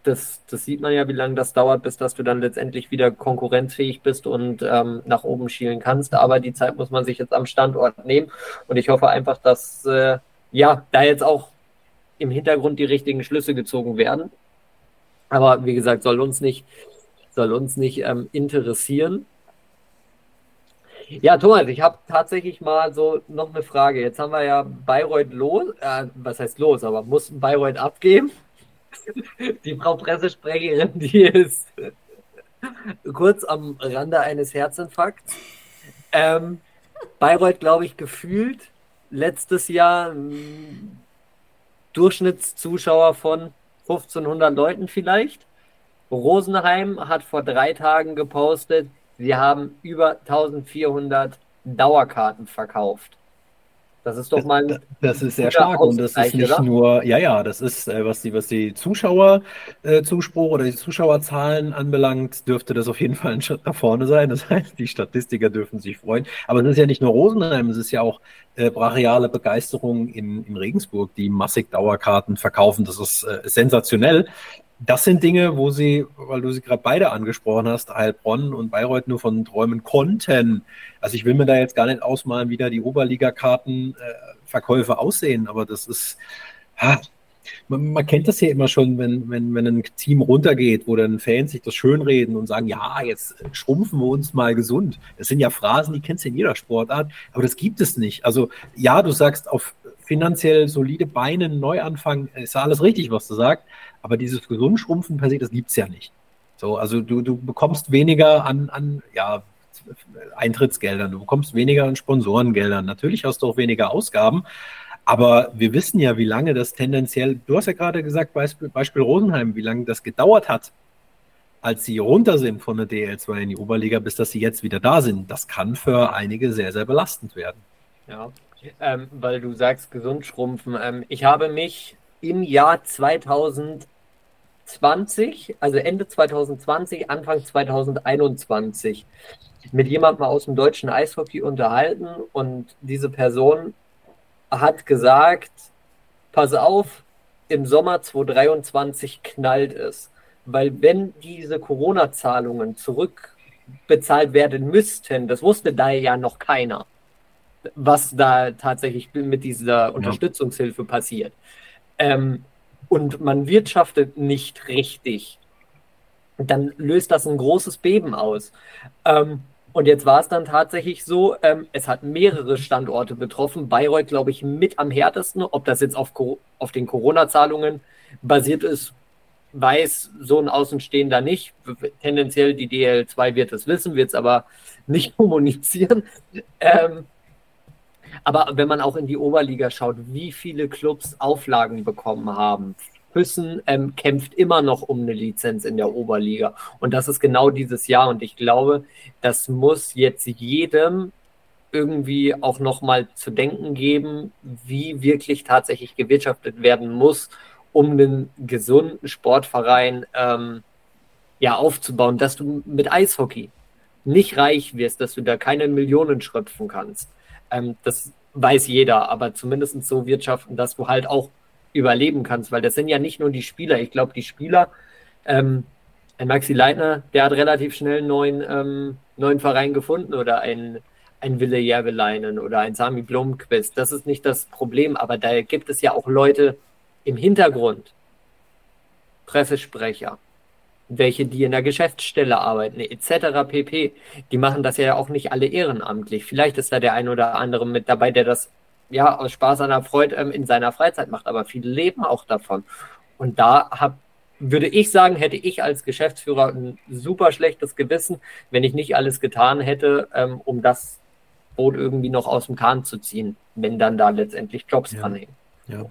das, das sieht man ja, wie lange das dauert, bis dass du dann letztendlich wieder konkurrenzfähig bist und ähm, nach oben schielen kannst. Aber die Zeit muss man sich jetzt am Standort nehmen. Und ich hoffe einfach, dass äh, ja da jetzt auch im Hintergrund die richtigen Schlüsse gezogen werden. Aber wie gesagt, soll uns nicht, soll uns nicht ähm, interessieren. Ja, Thomas, ich habe tatsächlich mal so noch eine Frage. Jetzt haben wir ja Bayreuth los, äh, was heißt los, aber mussten Bayreuth abgeben. Die Frau Pressesprecherin, die ist kurz am Rande eines Herzinfarkts. Ähm, Bayreuth, glaube ich, gefühlt letztes Jahr Durchschnittszuschauer von 1500 Leuten vielleicht. Rosenheim hat vor drei Tagen gepostet, sie haben über 1400 Dauerkarten verkauft. Das ist doch mal. Das ist sehr stark und das ist nicht oder? nur, ja, ja, das ist, äh, was die, was die Zuschauerzuspruch äh, oder die Zuschauerzahlen anbelangt, dürfte das auf jeden Fall ein Schritt nach vorne sein. Das heißt, die Statistiker dürfen sich freuen. Aber es ist ja nicht nur Rosenheim, es ist ja auch äh, brachiale Begeisterung in, in Regensburg, die massig Dauerkarten verkaufen. Das ist äh, sensationell. Das sind Dinge, wo sie, weil du sie gerade beide angesprochen hast, Heilbronn und Bayreuth nur von träumen konnten. Also ich will mir da jetzt gar nicht ausmalen, wie da die Oberliga-Kartenverkäufe äh, aussehen, aber das ist, ha, man, man, kennt das ja immer schon, wenn, wenn, wenn ein Team runtergeht, wo dann Fans sich das schönreden und sagen, ja, jetzt schrumpfen wir uns mal gesund. Das sind ja Phrasen, die kennst du in jeder Sportart, aber das gibt es nicht. Also ja, du sagst auf finanziell solide Beine neu anfangen, ist alles richtig, was du sagst, aber dieses Gesundschrumpfen per se, das gibt es ja nicht. So, also du, du bekommst weniger an, an ja, Eintrittsgeldern, du bekommst weniger an Sponsorengeldern. Natürlich hast du auch weniger Ausgaben, aber wir wissen ja, wie lange das tendenziell, du hast ja gerade gesagt, Beispiel, Beispiel Rosenheim, wie lange das gedauert hat, als sie runter sind von der DL2 in die Oberliga, bis dass sie jetzt wieder da sind. Das kann für einige sehr, sehr belastend werden. Ja, ähm, weil du sagst, gesund schrumpfen. Ähm, ich habe mich im Jahr 2000 20, also Ende 2020, Anfang 2021, mit jemandem aus dem deutschen Eishockey unterhalten und diese Person hat gesagt, pass auf, im Sommer 2023 knallt es. Weil wenn diese Corona-Zahlungen zurückbezahlt werden müssten, das wusste da ja noch keiner, was da tatsächlich mit dieser Unterstützungshilfe passiert. Ähm, und man wirtschaftet nicht richtig, dann löst das ein großes Beben aus. Ähm, und jetzt war es dann tatsächlich so, ähm, es hat mehrere Standorte betroffen. Bayreuth, glaube ich, mit am härtesten. Ob das jetzt auf, auf den Corona-Zahlungen basiert ist, weiß so ein Außenstehender nicht. Tendenziell die DL2 wird es wissen, wird es aber nicht kommunizieren. Ähm, aber wenn man auch in die Oberliga schaut, wie viele Clubs Auflagen bekommen haben, Füssen ähm, kämpft immer noch um eine Lizenz in der Oberliga. Und das ist genau dieses Jahr. Und ich glaube, das muss jetzt jedem irgendwie auch nochmal zu denken geben, wie wirklich tatsächlich gewirtschaftet werden muss, um einen gesunden Sportverein ähm, ja, aufzubauen, dass du mit Eishockey nicht reich wirst, dass du da keine Millionen schröpfen kannst. Ähm, das weiß jeder, aber zumindest so wirtschaften, dass du halt auch überleben kannst, weil das sind ja nicht nur die Spieler. Ich glaube, die Spieler, ähm, ein Maxi Leitner, der hat relativ schnell einen neuen, ähm, neuen Verein gefunden oder ein, ein Wille Järveleinen oder ein Sami Blomqvist. Das ist nicht das Problem, aber da gibt es ja auch Leute im Hintergrund, Pressesprecher, welche die in der Geschäftsstelle arbeiten, etc. pp. Die machen das ja auch nicht alle ehrenamtlich. Vielleicht ist da der ein oder andere mit dabei, der das ja aus Spaß an der Freude ähm, in seiner Freizeit macht, aber viele leben auch davon. Und da hab, würde ich sagen, hätte ich als Geschäftsführer ein super schlechtes Gewissen, wenn ich nicht alles getan hätte, ähm, um das Boot irgendwie noch aus dem Kahn zu ziehen, wenn dann da letztendlich Jobs ja. dranhängen. Ja.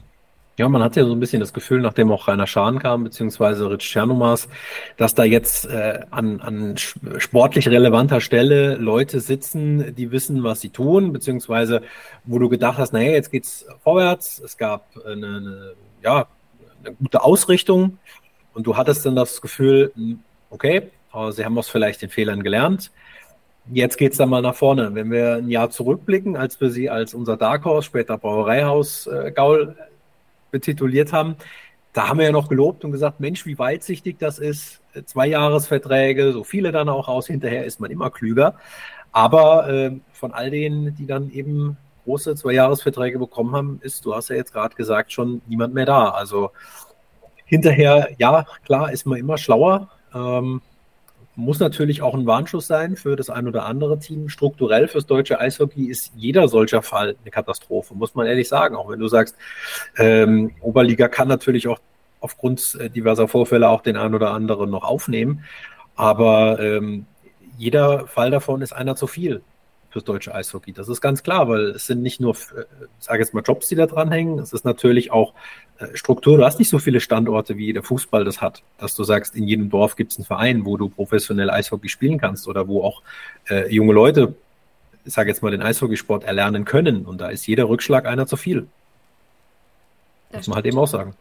Ja, man hat ja so ein bisschen das Gefühl, nachdem auch Rainer Schahn kam, beziehungsweise Rich Tschernomas, dass da jetzt äh, an, an sportlich relevanter Stelle Leute sitzen, die wissen, was sie tun, beziehungsweise wo du gedacht hast, naja, jetzt geht's vorwärts, es gab eine, eine, ja, eine gute Ausrichtung und du hattest dann das Gefühl, hm, okay, sie haben aus vielleicht den Fehlern gelernt. Jetzt geht's dann mal nach vorne. Wenn wir ein Jahr zurückblicken, als wir sie als unser Dark Horse, später Brauereihaus äh, Gaul betituliert haben, da haben wir ja noch gelobt und gesagt, Mensch, wie weitsichtig das ist. Zwei Jahresverträge, so viele dann auch aus. Hinterher ist man immer klüger. Aber äh, von all denen, die dann eben große Zwei-Jahres-Verträge bekommen haben, ist, du hast ja jetzt gerade gesagt, schon niemand mehr da. Also hinterher, ja, klar, ist man immer schlauer. Ähm, muss natürlich auch ein Warnschuss sein für das ein oder andere Team. Strukturell fürs deutsche Eishockey ist jeder solcher Fall eine Katastrophe, muss man ehrlich sagen. Auch wenn du sagst, ähm, Oberliga kann natürlich auch aufgrund äh, diverser Vorfälle auch den einen oder anderen noch aufnehmen. Aber ähm, jeder Fall davon ist einer zu viel fürs deutsche Eishockey. Das ist ganz klar, weil es sind nicht nur, äh, ich sage jetzt mal, Jobs, die da dranhängen, es ist natürlich auch äh, Struktur. Du hast nicht so viele Standorte, wie der Fußball das hat, dass du sagst, in jedem Dorf gibt es einen Verein, wo du professionell Eishockey spielen kannst oder wo auch äh, junge Leute, ich sage jetzt mal, den Eishockeysport erlernen können. Und da ist jeder Rückschlag einer zu viel. Das muss man halt eben auch sagen.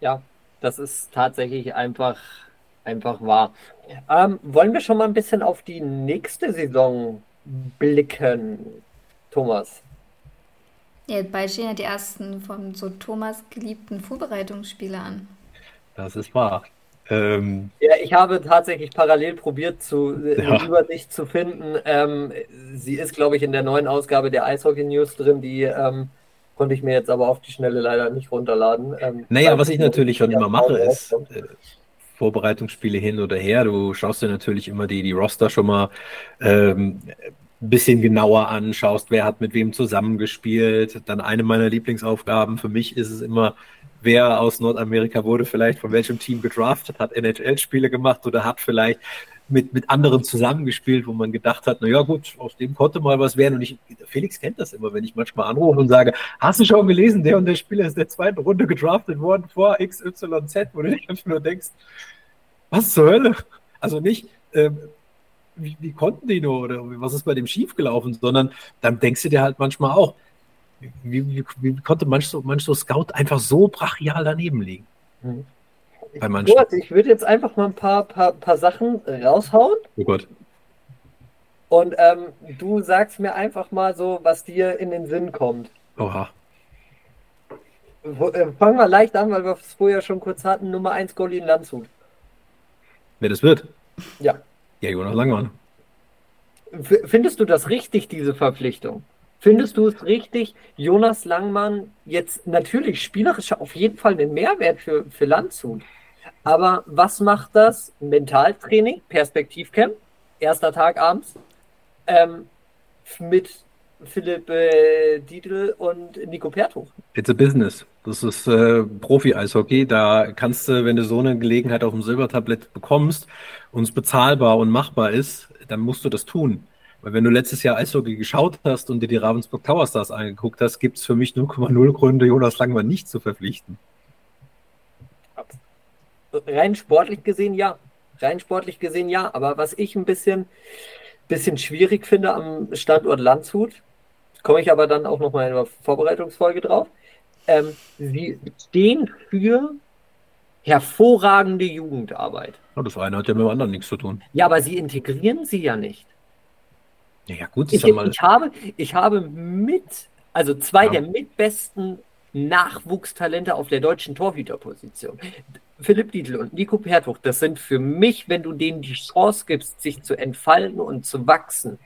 Ja, das ist tatsächlich einfach einfach wahr. Ähm, wollen wir schon mal ein bisschen auf die nächste Saison blicken, Thomas? Ja, bald stehen ja die ersten von so Thomas geliebten Vorbereitungsspiele an. Das ist wahr. Ähm, ja, ich habe tatsächlich parallel probiert, zu, äh, ja. eine Übersicht zu finden. Ähm, sie ist, glaube ich, in der neuen Ausgabe der Eishockey News drin, die ähm, konnte ich mir jetzt aber auf die Schnelle leider nicht runterladen. Ähm, naja, was ich natürlich schon immer mache, ist äh, Vorbereitungsspiele hin oder her. Du schaust dir natürlich immer die, die Roster schon mal ähm, ein bisschen genauer an, schaust, wer hat mit wem zusammengespielt. Dann eine meiner Lieblingsaufgaben für mich ist es immer, wer aus Nordamerika wurde vielleicht von welchem Team gedraftet, hat NHL-Spiele gemacht oder hat vielleicht mit, mit anderen zusammengespielt, wo man gedacht hat, na ja gut, aus dem konnte mal was werden. Und ich, Felix kennt das immer, wenn ich manchmal anrufe und sage, hast du schon gelesen, der und der Spieler ist in der zweiten Runde gedraftet worden vor XYZ, wo du dich einfach nur denkst, was zur Hölle? Also nicht, ähm, wie, wie konnten die nur oder was ist bei dem schiefgelaufen, sondern dann denkst du dir halt manchmal auch, wie, wie, wie konnte manch so, manch so Scout einfach so brachial daneben liegen? Mhm. Bei manchen. Gut, ich würde jetzt einfach mal ein paar, paar, paar Sachen raushauen. Oh Gott. Und ähm, du sagst mir einfach mal so, was dir in den Sinn kommt. Oha. Äh, fangen wir leicht an, weil wir es vorher schon kurz hatten. Nummer 1 Goalie in Landshut. Wer das wird? Ja. Ja, Jonas Langmann. Findest du das richtig, diese Verpflichtung? Findest du es richtig, Jonas Langmann jetzt natürlich spielerisch auf jeden Fall einen Mehrwert für, für Landshut? Aber was macht das? Mentaltraining, Perspektivcamp, erster Tag abends, ähm, mit Philipp äh, Dietl und Nico Pertuch. It's a business. Das ist äh, Profi-Eishockey. Da kannst du, wenn du so eine Gelegenheit auf dem Silbertablett bekommst und es bezahlbar und machbar ist, dann musst du das tun. Weil wenn du letztes Jahr Eishockey geschaut hast und dir die Ravensburg Tower Stars angeguckt hast, gibt es für mich 0,0 Gründe, Jonas Langmann nicht zu verpflichten. Rein sportlich gesehen ja. Rein sportlich gesehen ja. Aber was ich ein bisschen, bisschen schwierig finde am Standort Landshut, komme ich aber dann auch nochmal in der Vorbereitungsfolge drauf. Ähm, sie stehen für hervorragende Jugendarbeit. Ja, das eine hat ja mit dem anderen nichts zu tun. Ja, aber sie integrieren sie ja nicht. Ja, ja gut, ich, ich, habe, ich habe mit, also zwei ja. der mitbesten Nachwuchstalente auf der deutschen Torhüterposition. Philipp Dietl und Nico Pertuch, das sind für mich, wenn du denen die Chance gibst, sich zu entfalten und zu wachsen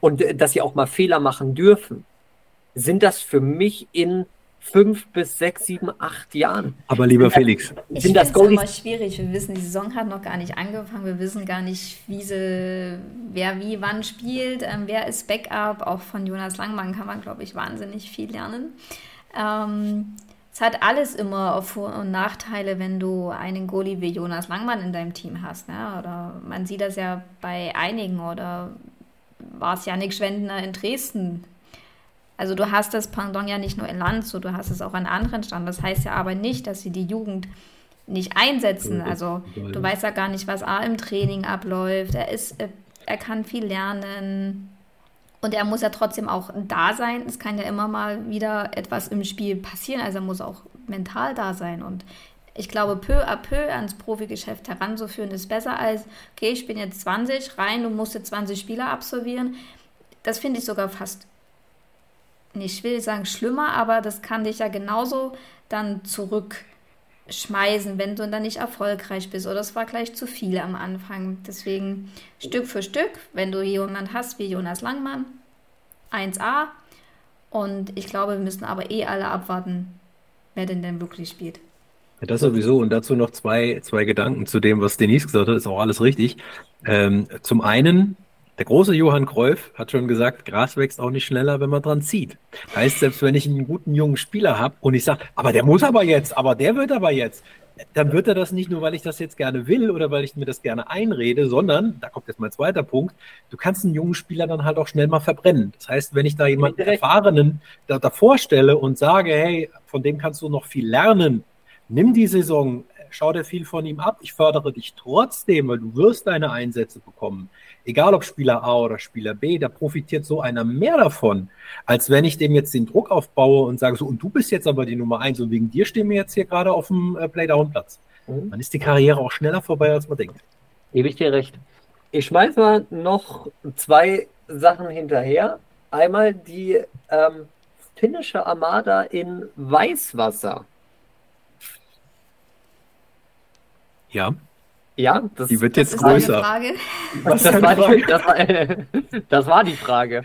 und äh, dass sie auch mal Fehler machen dürfen, sind das für mich in fünf bis sechs, sieben, acht Jahren. Aber lieber Felix. Ich finde das immer schwierig. Wir wissen, die Saison hat noch gar nicht angefangen. Wir wissen gar nicht, wie sie, wer wie wann spielt. Ähm, wer ist Backup? Auch von Jonas Langmann kann man, glaube ich, wahnsinnig viel lernen. Ähm, es hat alles immer Vor- und Nachteile, wenn du einen Goalie wie Jonas Langmann in deinem Team hast. Ne? Oder man sieht das ja bei einigen oder war es Janik Schwendner in Dresden. Also du hast das Pendant ja nicht nur in Landshut, du hast es auch an anderen Stand. Das heißt ja aber nicht, dass sie die Jugend nicht einsetzen. Also du weißt ja gar nicht, was A im Training abläuft. Er ist, er kann viel lernen. Und er muss ja trotzdem auch da sein. Es kann ja immer mal wieder etwas im Spiel passieren. Also er muss auch mental da sein. Und ich glaube, peu à peu ans Profigeschäft heranzuführen, ist besser als, okay, ich bin jetzt 20, rein, du musst jetzt 20 Spiele absolvieren. Das finde ich sogar fast, nicht, ich will sagen schlimmer, aber das kann dich ja genauso dann zurückschmeißen, wenn du dann nicht erfolgreich bist. Oder es war gleich zu viel am Anfang. Deswegen Stück für Stück, wenn du jemanden hast wie Jonas Langmann, 1A. Und ich glaube, wir müssen aber eh alle abwarten, wer denn denn wirklich spielt. Ja, das sowieso. Und dazu noch zwei, zwei Gedanken zu dem, was Denise gesagt hat. Ist auch alles richtig. Ähm, zum einen, der große Johann Kreuf hat schon gesagt, Gras wächst auch nicht schneller, wenn man dran zieht. Heißt, selbst wenn ich einen guten jungen Spieler habe und ich sage, aber der muss aber jetzt, aber der wird aber jetzt, dann wird er das nicht nur, weil ich das jetzt gerne will oder weil ich mir das gerne einrede, sondern, da kommt jetzt mein zweiter Punkt, du kannst einen jungen Spieler dann halt auch schnell mal verbrennen. Das heißt, wenn ich da jemanden Erfahrenen da, davor stelle und sage, hey, von dem kannst du noch viel lernen, nimm die Saison, schau dir viel von ihm ab, ich fördere dich trotzdem, weil du wirst deine Einsätze bekommen. Egal ob Spieler A oder Spieler B, da profitiert so einer mehr davon, als wenn ich dem jetzt den Druck aufbaue und sage so, und du bist jetzt aber die Nummer eins und wegen dir stehen wir jetzt hier gerade auf dem äh, Playdown-Platz. Mhm. Dann ist die Karriere auch schneller vorbei, als man denkt. Gebe ich dir recht. Ich schmeiß mal noch zwei Sachen hinterher. Einmal die ähm, finnische Armada in Weißwasser. Ja. Ja, das, die wird jetzt das größer. Das, das, war die, das, war, das war die Frage.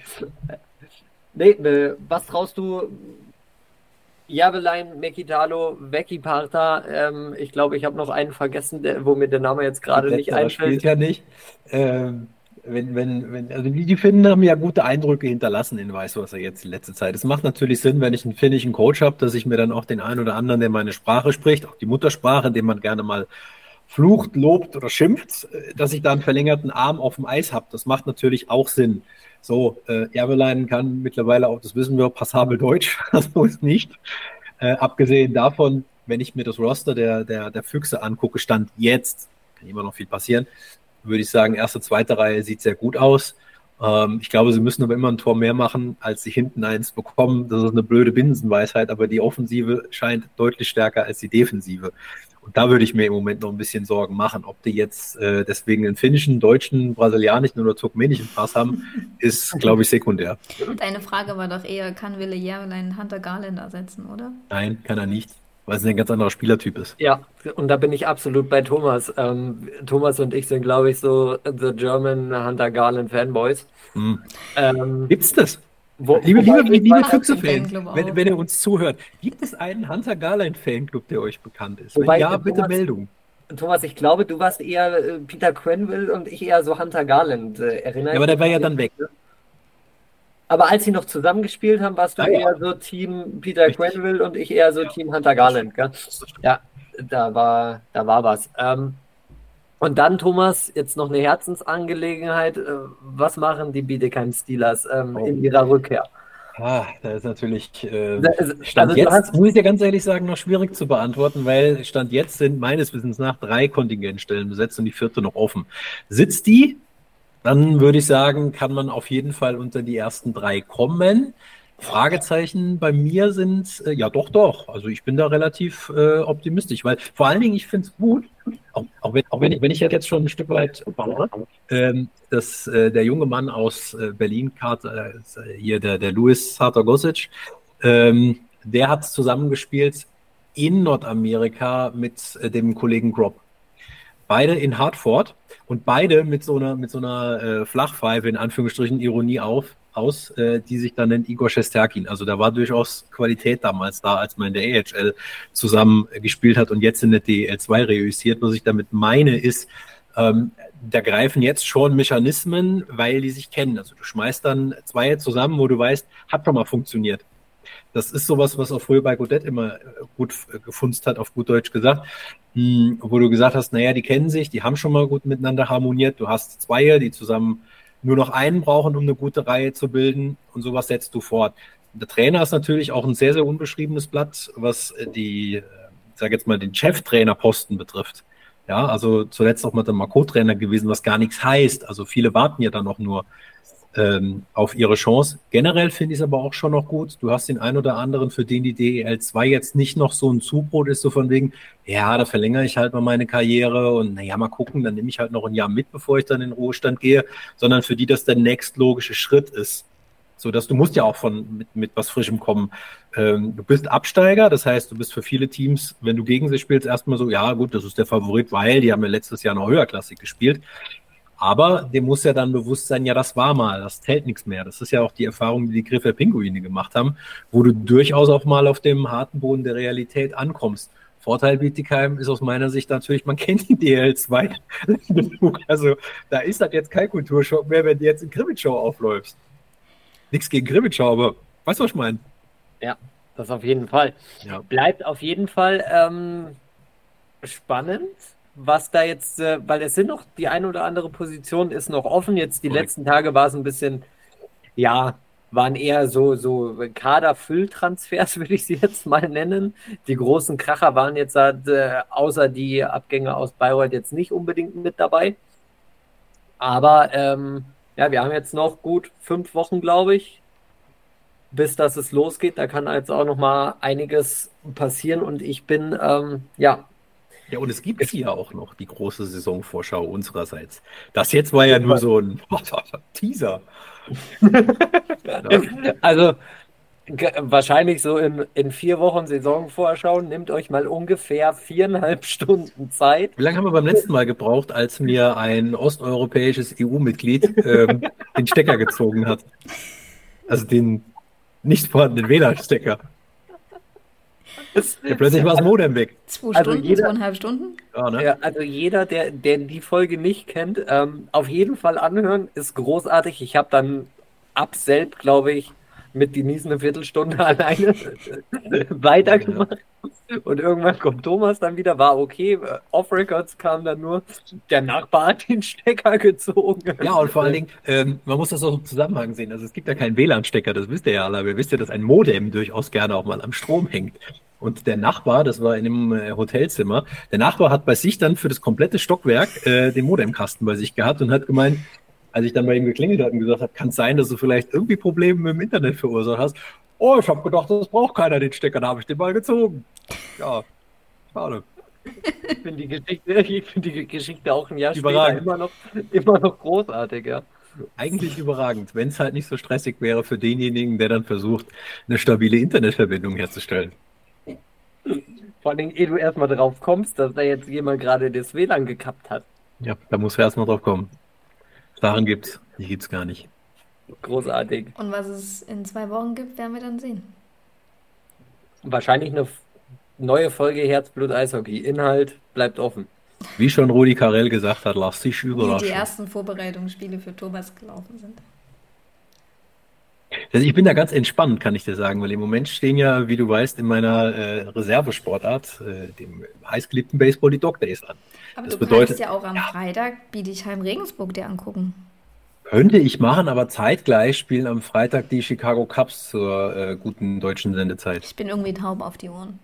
Nee, äh, was traust du Javelein, Mekitalo, Vecchi Parta. Ähm, ich glaube, ich habe noch einen vergessen, der, wo mir der Name jetzt gerade nicht einfällt. spielt ja nicht. Ähm, wenn, wenn, wenn, also die, die Finnen haben ja gute Eindrücke hinterlassen in Weißwasser jetzt in letzter Zeit. Es macht natürlich Sinn, wenn ich einen finnischen Coach habe, dass ich mir dann auch den einen oder anderen, der meine Sprache spricht, auch die Muttersprache, den man gerne mal flucht, lobt oder schimpft, äh, dass ich da einen verlängerten Arm auf dem Eis habe. Das macht natürlich auch Sinn. So, äh, Erwelein kann mittlerweile auch, das wissen wir, passabel Deutsch, so ist nicht. Äh, abgesehen davon, wenn ich mir das Roster der, der, der Füchse angucke, stand jetzt, kann immer noch viel passieren, würde ich sagen, erste, zweite Reihe sieht sehr gut aus. Ähm, ich glaube, sie müssen aber immer ein Tor mehr machen, als sie hinten eins bekommen. Das ist eine blöde Binsenweisheit, aber die Offensive scheint deutlich stärker als die Defensive. Und da würde ich mir im Moment noch ein bisschen Sorgen machen. Ob die jetzt äh, deswegen einen finnischen, deutschen, brasilianischen oder turkmenischen Pass haben, ist, glaube ich, sekundär. Deine Frage war doch eher, kann Wille Järlein Hunter Garland ersetzen, oder? Nein, kann er nicht, weil es ein ganz anderer Spielertyp ist. Ja, und da bin ich absolut bei Thomas. Ähm, Thomas und ich sind, glaube ich, so The German Hunter Garland Fanboys. Hm. Ähm, Gibt's das? Wo, liebe, liebe, liebe Füchse-Fans, wenn, wenn ihr uns zuhört, gibt es einen Hunter Garland-Fanclub, der euch bekannt ist? Wobei, ja, bitte Thomas, Meldung. Thomas, ich glaube, du warst eher äh, Peter Quenville und ich eher so Hunter Garland. Äh, erinnert ja, aber der war ja dann weg. Ne? Aber als sie noch zusammengespielt haben, warst du ah, eher ja. so Team Peter Richtig. Quenville und ich eher so ja. Team Hunter Garland. Gell? Ja, da war, da war was. Ähm, und dann, Thomas, jetzt noch eine Herzensangelegenheit. Äh, was machen die Bietigheim Steelers ähm, oh. in ihrer Rückkehr? Ah, da ist natürlich äh, Stand also, jetzt, muss ich dir ganz ehrlich sagen, noch schwierig zu beantworten, weil Stand jetzt sind meines Wissens nach drei Kontingentstellen besetzt und die vierte noch offen. Sitzt die, dann würde ich sagen, kann man auf jeden Fall unter die ersten drei kommen. Fragezeichen bei mir sind, äh, ja doch, doch. Also ich bin da relativ äh, optimistisch, weil vor allen Dingen, ich finde es gut, auch, auch, wenn, auch wenn, ich, wenn ich jetzt schon ein Stück weit baue, ähm, dass äh, der junge Mann aus äh, Berlin, Carter, äh, hier der, der Louis Sartor-Gosic, ähm, der hat zusammengespielt in Nordamerika mit äh, dem Kollegen Grob. Beide in Hartford und beide mit so einer, mit so einer Flachpfeife, in Anführungsstrichen Ironie auf, aus, äh, die sich dann nennt Igor Shesterkin. Also da war durchaus Qualität damals da, als man in der AHL zusammen gespielt hat und jetzt in der DEL 2 reüssiert. Was ich damit meine, ist, ähm, da greifen jetzt schon Mechanismen, weil die sich kennen. Also du schmeißt dann zwei zusammen, wo du weißt, hat schon mal funktioniert. Das ist sowas, was auch früher bei Godet immer gut gefunzt hat, auf gut Deutsch gesagt, hm, wo du gesagt hast, naja, die kennen sich, die haben schon mal gut miteinander harmoniert. Du hast zwei, die zusammen nur noch einen brauchen, um eine gute Reihe zu bilden und sowas setzt du fort. Der Trainer ist natürlich auch ein sehr, sehr unbeschriebenes Blatt, was die, ich sage jetzt mal, den Cheftrainerposten betrifft. Ja, also zuletzt auch mal der Marco-Trainer gewesen, was gar nichts heißt. Also viele warten ja dann auch nur ähm, auf ihre Chance. Generell finde ich es aber auch schon noch gut. Du hast den einen oder anderen, für den die DEL 2 jetzt nicht noch so ein Zubrot ist, so von wegen, ja, da verlängere ich halt mal meine Karriere und naja, mal gucken, dann nehme ich halt noch ein Jahr mit, bevor ich dann in den Ruhestand gehe, sondern für die das der nächstlogische Schritt ist. So dass du musst ja auch von mit, mit was Frischem kommen. Ähm, du bist Absteiger, das heißt, du bist für viele Teams, wenn du gegen sie spielst, erstmal so, ja gut, das ist der Favorit, weil die haben ja letztes Jahr noch höherklassig gespielt. Aber dem muss ja dann bewusst sein, ja, das war mal, das zählt nichts mehr. Das ist ja auch die Erfahrung, die die Griffe Pinguine gemacht haben, wo du durchaus auch mal auf dem harten Boden der Realität ankommst. Vorteil Bietigheim ist aus meiner Sicht natürlich, man kennt die DL2 genug. Also da ist das jetzt kein Kulturschock mehr, wenn du jetzt in Krimitschau aufläufst. Nichts gegen Krimitschau, aber weißt du, was ich meine? Ja, das auf jeden Fall. Ja. Bleibt auf jeden Fall ähm, spannend was da jetzt, äh, weil es sind noch die eine oder andere Position ist noch offen. Jetzt die Correct. letzten Tage war es ein bisschen, ja, waren eher so, so Kaderfülltransfers, würde ich sie jetzt mal nennen. Die großen Kracher waren jetzt halt, äh, außer die Abgänge aus Bayreuth jetzt nicht unbedingt mit dabei. Aber ähm, ja, wir haben jetzt noch gut fünf Wochen, glaube ich, bis dass es losgeht. Da kann jetzt auch noch mal einiges passieren und ich bin ähm, ja ja, und es gibt hier auch noch die große Saisonvorschau unsererseits. Das jetzt war ja nur so ein Teaser. also, wahrscheinlich so in, in vier Wochen Saisonvorschau, nehmt euch mal ungefähr viereinhalb Stunden Zeit. Wie lange haben wir beim letzten Mal gebraucht, als mir ein osteuropäisches EU-Mitglied ähm, den Stecker gezogen hat? Also den nicht vorhandenen WLAN-Stecker. Ja, plötzlich war das Modem weg. Zwei also Stunden, jeder, zweieinhalb Stunden? Ja, ne? ja, also jeder, der, der die Folge nicht kennt, ähm, auf jeden Fall anhören, ist großartig. Ich habe dann ab selbst, glaube ich, mit Denise eine Viertelstunde alleine weitergemacht. Und irgendwann kommt Thomas dann wieder, war okay. Off-Records kam dann nur, der Nachbar hat den Stecker gezogen. Ja, und vor allen Dingen, ähm, man muss das auch im Zusammenhang sehen. Also es gibt ja keinen WLAN-Stecker, das wisst ihr ja alle, aber ihr wisst ja, dass ein Modem durchaus gerne auch mal am Strom hängt. Und der Nachbar, das war in einem äh, Hotelzimmer, der Nachbar hat bei sich dann für das komplette Stockwerk äh, den Modemkasten bei sich gehabt und hat gemeint, als ich dann bei ihm geklingelt habe und gesagt habe, kann es sein, dass du vielleicht irgendwie Probleme mit dem Internet verursacht hast? Oh, ich habe gedacht, das braucht keiner den Stecker, da habe ich den mal gezogen. Ja, schade. Ich finde die Geschichte, find die Geschichte auch ein Jahr überragend. später immer noch, immer noch großartig, ja. Eigentlich überragend, wenn es halt nicht so stressig wäre für denjenigen, der dann versucht, eine stabile Internetverbindung herzustellen. Vor allem, ehe du erstmal drauf kommst, dass da jetzt jemand gerade das WLAN gekappt hat. Ja, da muss er erstmal drauf kommen. Sachen gibt's, die gibt's gar nicht. Großartig. Und was es in zwei Wochen gibt, werden wir dann sehen. Wahrscheinlich eine neue Folge Herzblut Eishockey. Inhalt bleibt offen. Wie schon Rudi Carell gesagt hat, lass dich überraschen. Wie die ersten Vorbereitungsspiele für Thomas gelaufen sind. Also ich bin da ganz entspannt, kann ich dir sagen, weil im Moment stehen ja, wie du weißt, in meiner äh, Reservesportart, äh, dem heißgeliebten Baseball, die Dog Days an. Aber das du bedeutet, kannst ja auch am ja, Freitag Bietigheim Regensburg dir angucken. Könnte ich machen, aber zeitgleich spielen am Freitag die Chicago Cubs zur äh, guten deutschen Sendezeit. Ich bin irgendwie taub auf die Ohren.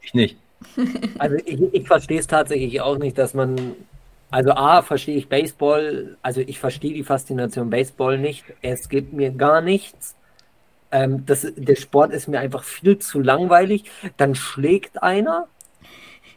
Ich nicht. Also ich, ich verstehe es tatsächlich auch nicht, dass man also A, verstehe ich Baseball, also ich verstehe die Faszination Baseball nicht. Es gibt mir gar nichts. Ähm, das, der Sport ist mir einfach viel zu langweilig. Dann schlägt einer,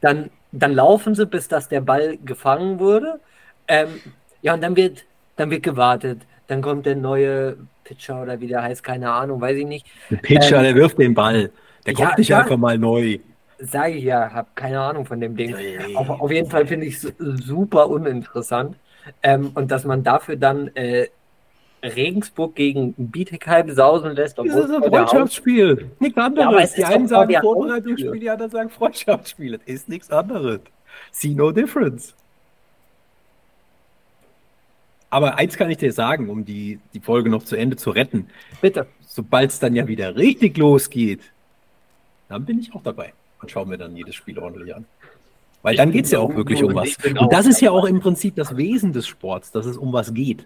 dann, dann laufen sie, bis dass der Ball gefangen wurde. Ähm, ja, und dann wird, dann wird gewartet. Dann kommt der neue Pitcher oder wie der heißt, keine Ahnung, weiß ich nicht. Der Pitcher, ähm, der wirft den Ball. Der kommt ja, nicht ja, einfach mal neu. Sage ich ja, habe keine Ahnung von dem Ding. Auf, auf jeden Fall finde ich es super uninteressant. Ähm, und dass man dafür dann äh, Regensburg gegen Bietigheim sausen lässt. Das ist ein Freundschaftsspiel. Nichts anderes. Ja, die einen sagen Vorbereitungsspiel, die anderen sagen Freundschaftsspiel. Das ist nichts anderes. See no difference. Aber eins kann ich dir sagen, um die, die Folge noch zu Ende zu retten. Bitte. Sobald es dann ja wieder richtig losgeht, dann bin ich auch dabei und schaue mir dann jedes Spiel ordentlich an. Weil dann geht es ja auch wirklich um was. Und das ist ja auch im Prinzip das Wesen des Sports, dass es um was geht.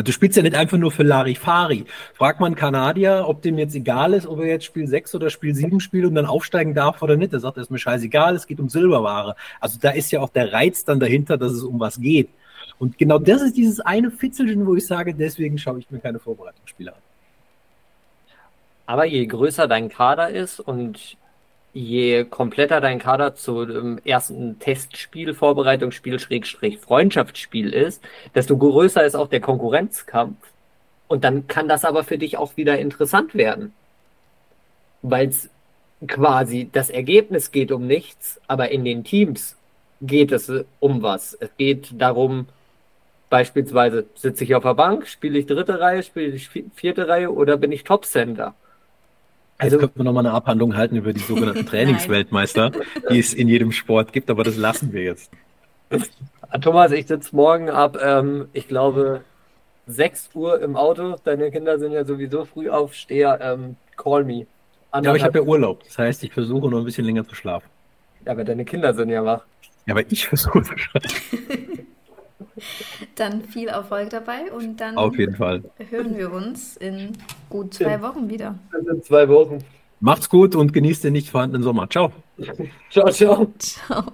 Weil du spielst ja nicht einfach nur für Larifari. Fragt man Kanadier, ob dem jetzt egal ist, ob er jetzt Spiel 6 oder Spiel 7 spielt und dann aufsteigen darf oder nicht. Er sagt, das ist mir scheißegal, es geht um Silberware. Also da ist ja auch der Reiz dann dahinter, dass es um was geht. Und genau das ist dieses eine Fitzelchen, wo ich sage, deswegen schaue ich mir keine Vorbereitungsspiele an. Aber je größer dein Kader ist und je kompletter dein Kader zu dem ersten Testspiel, Vorbereitungsspiel, Schrägstrich, Freundschaftsspiel ist, desto größer ist auch der Konkurrenzkampf. Und dann kann das aber für dich auch wieder interessant werden. Weil es quasi das Ergebnis geht um nichts, aber in den Teams geht es um was. Es geht darum, beispielsweise sitze ich auf der Bank, spiele ich dritte Reihe, spiele ich vierte Reihe oder bin ich Topcenter? Also Jetzt könnten wir nochmal eine Abhandlung halten über die sogenannten Trainingsweltmeister, die es in jedem Sport gibt, aber das lassen wir jetzt. Thomas, ich sitze morgen ab, ähm, ich glaube, 6 Uhr im Auto. Deine Kinder sind ja sowieso früh aufsteher. Ähm, call me. Anderthalb ja, aber ich habe ja Urlaub. Das heißt, ich versuche nur ein bisschen länger zu schlafen. Ja, aber deine Kinder sind ja wach. Ja, aber ich versuche zu schlafen. Dann viel Erfolg dabei und dann Auf jeden Fall. hören wir uns in gut zwei Wochen wieder. In zwei Wochen. Macht's gut und genießt den nicht vorhandenen Sommer. Ciao. Ciao, ciao. Ciao.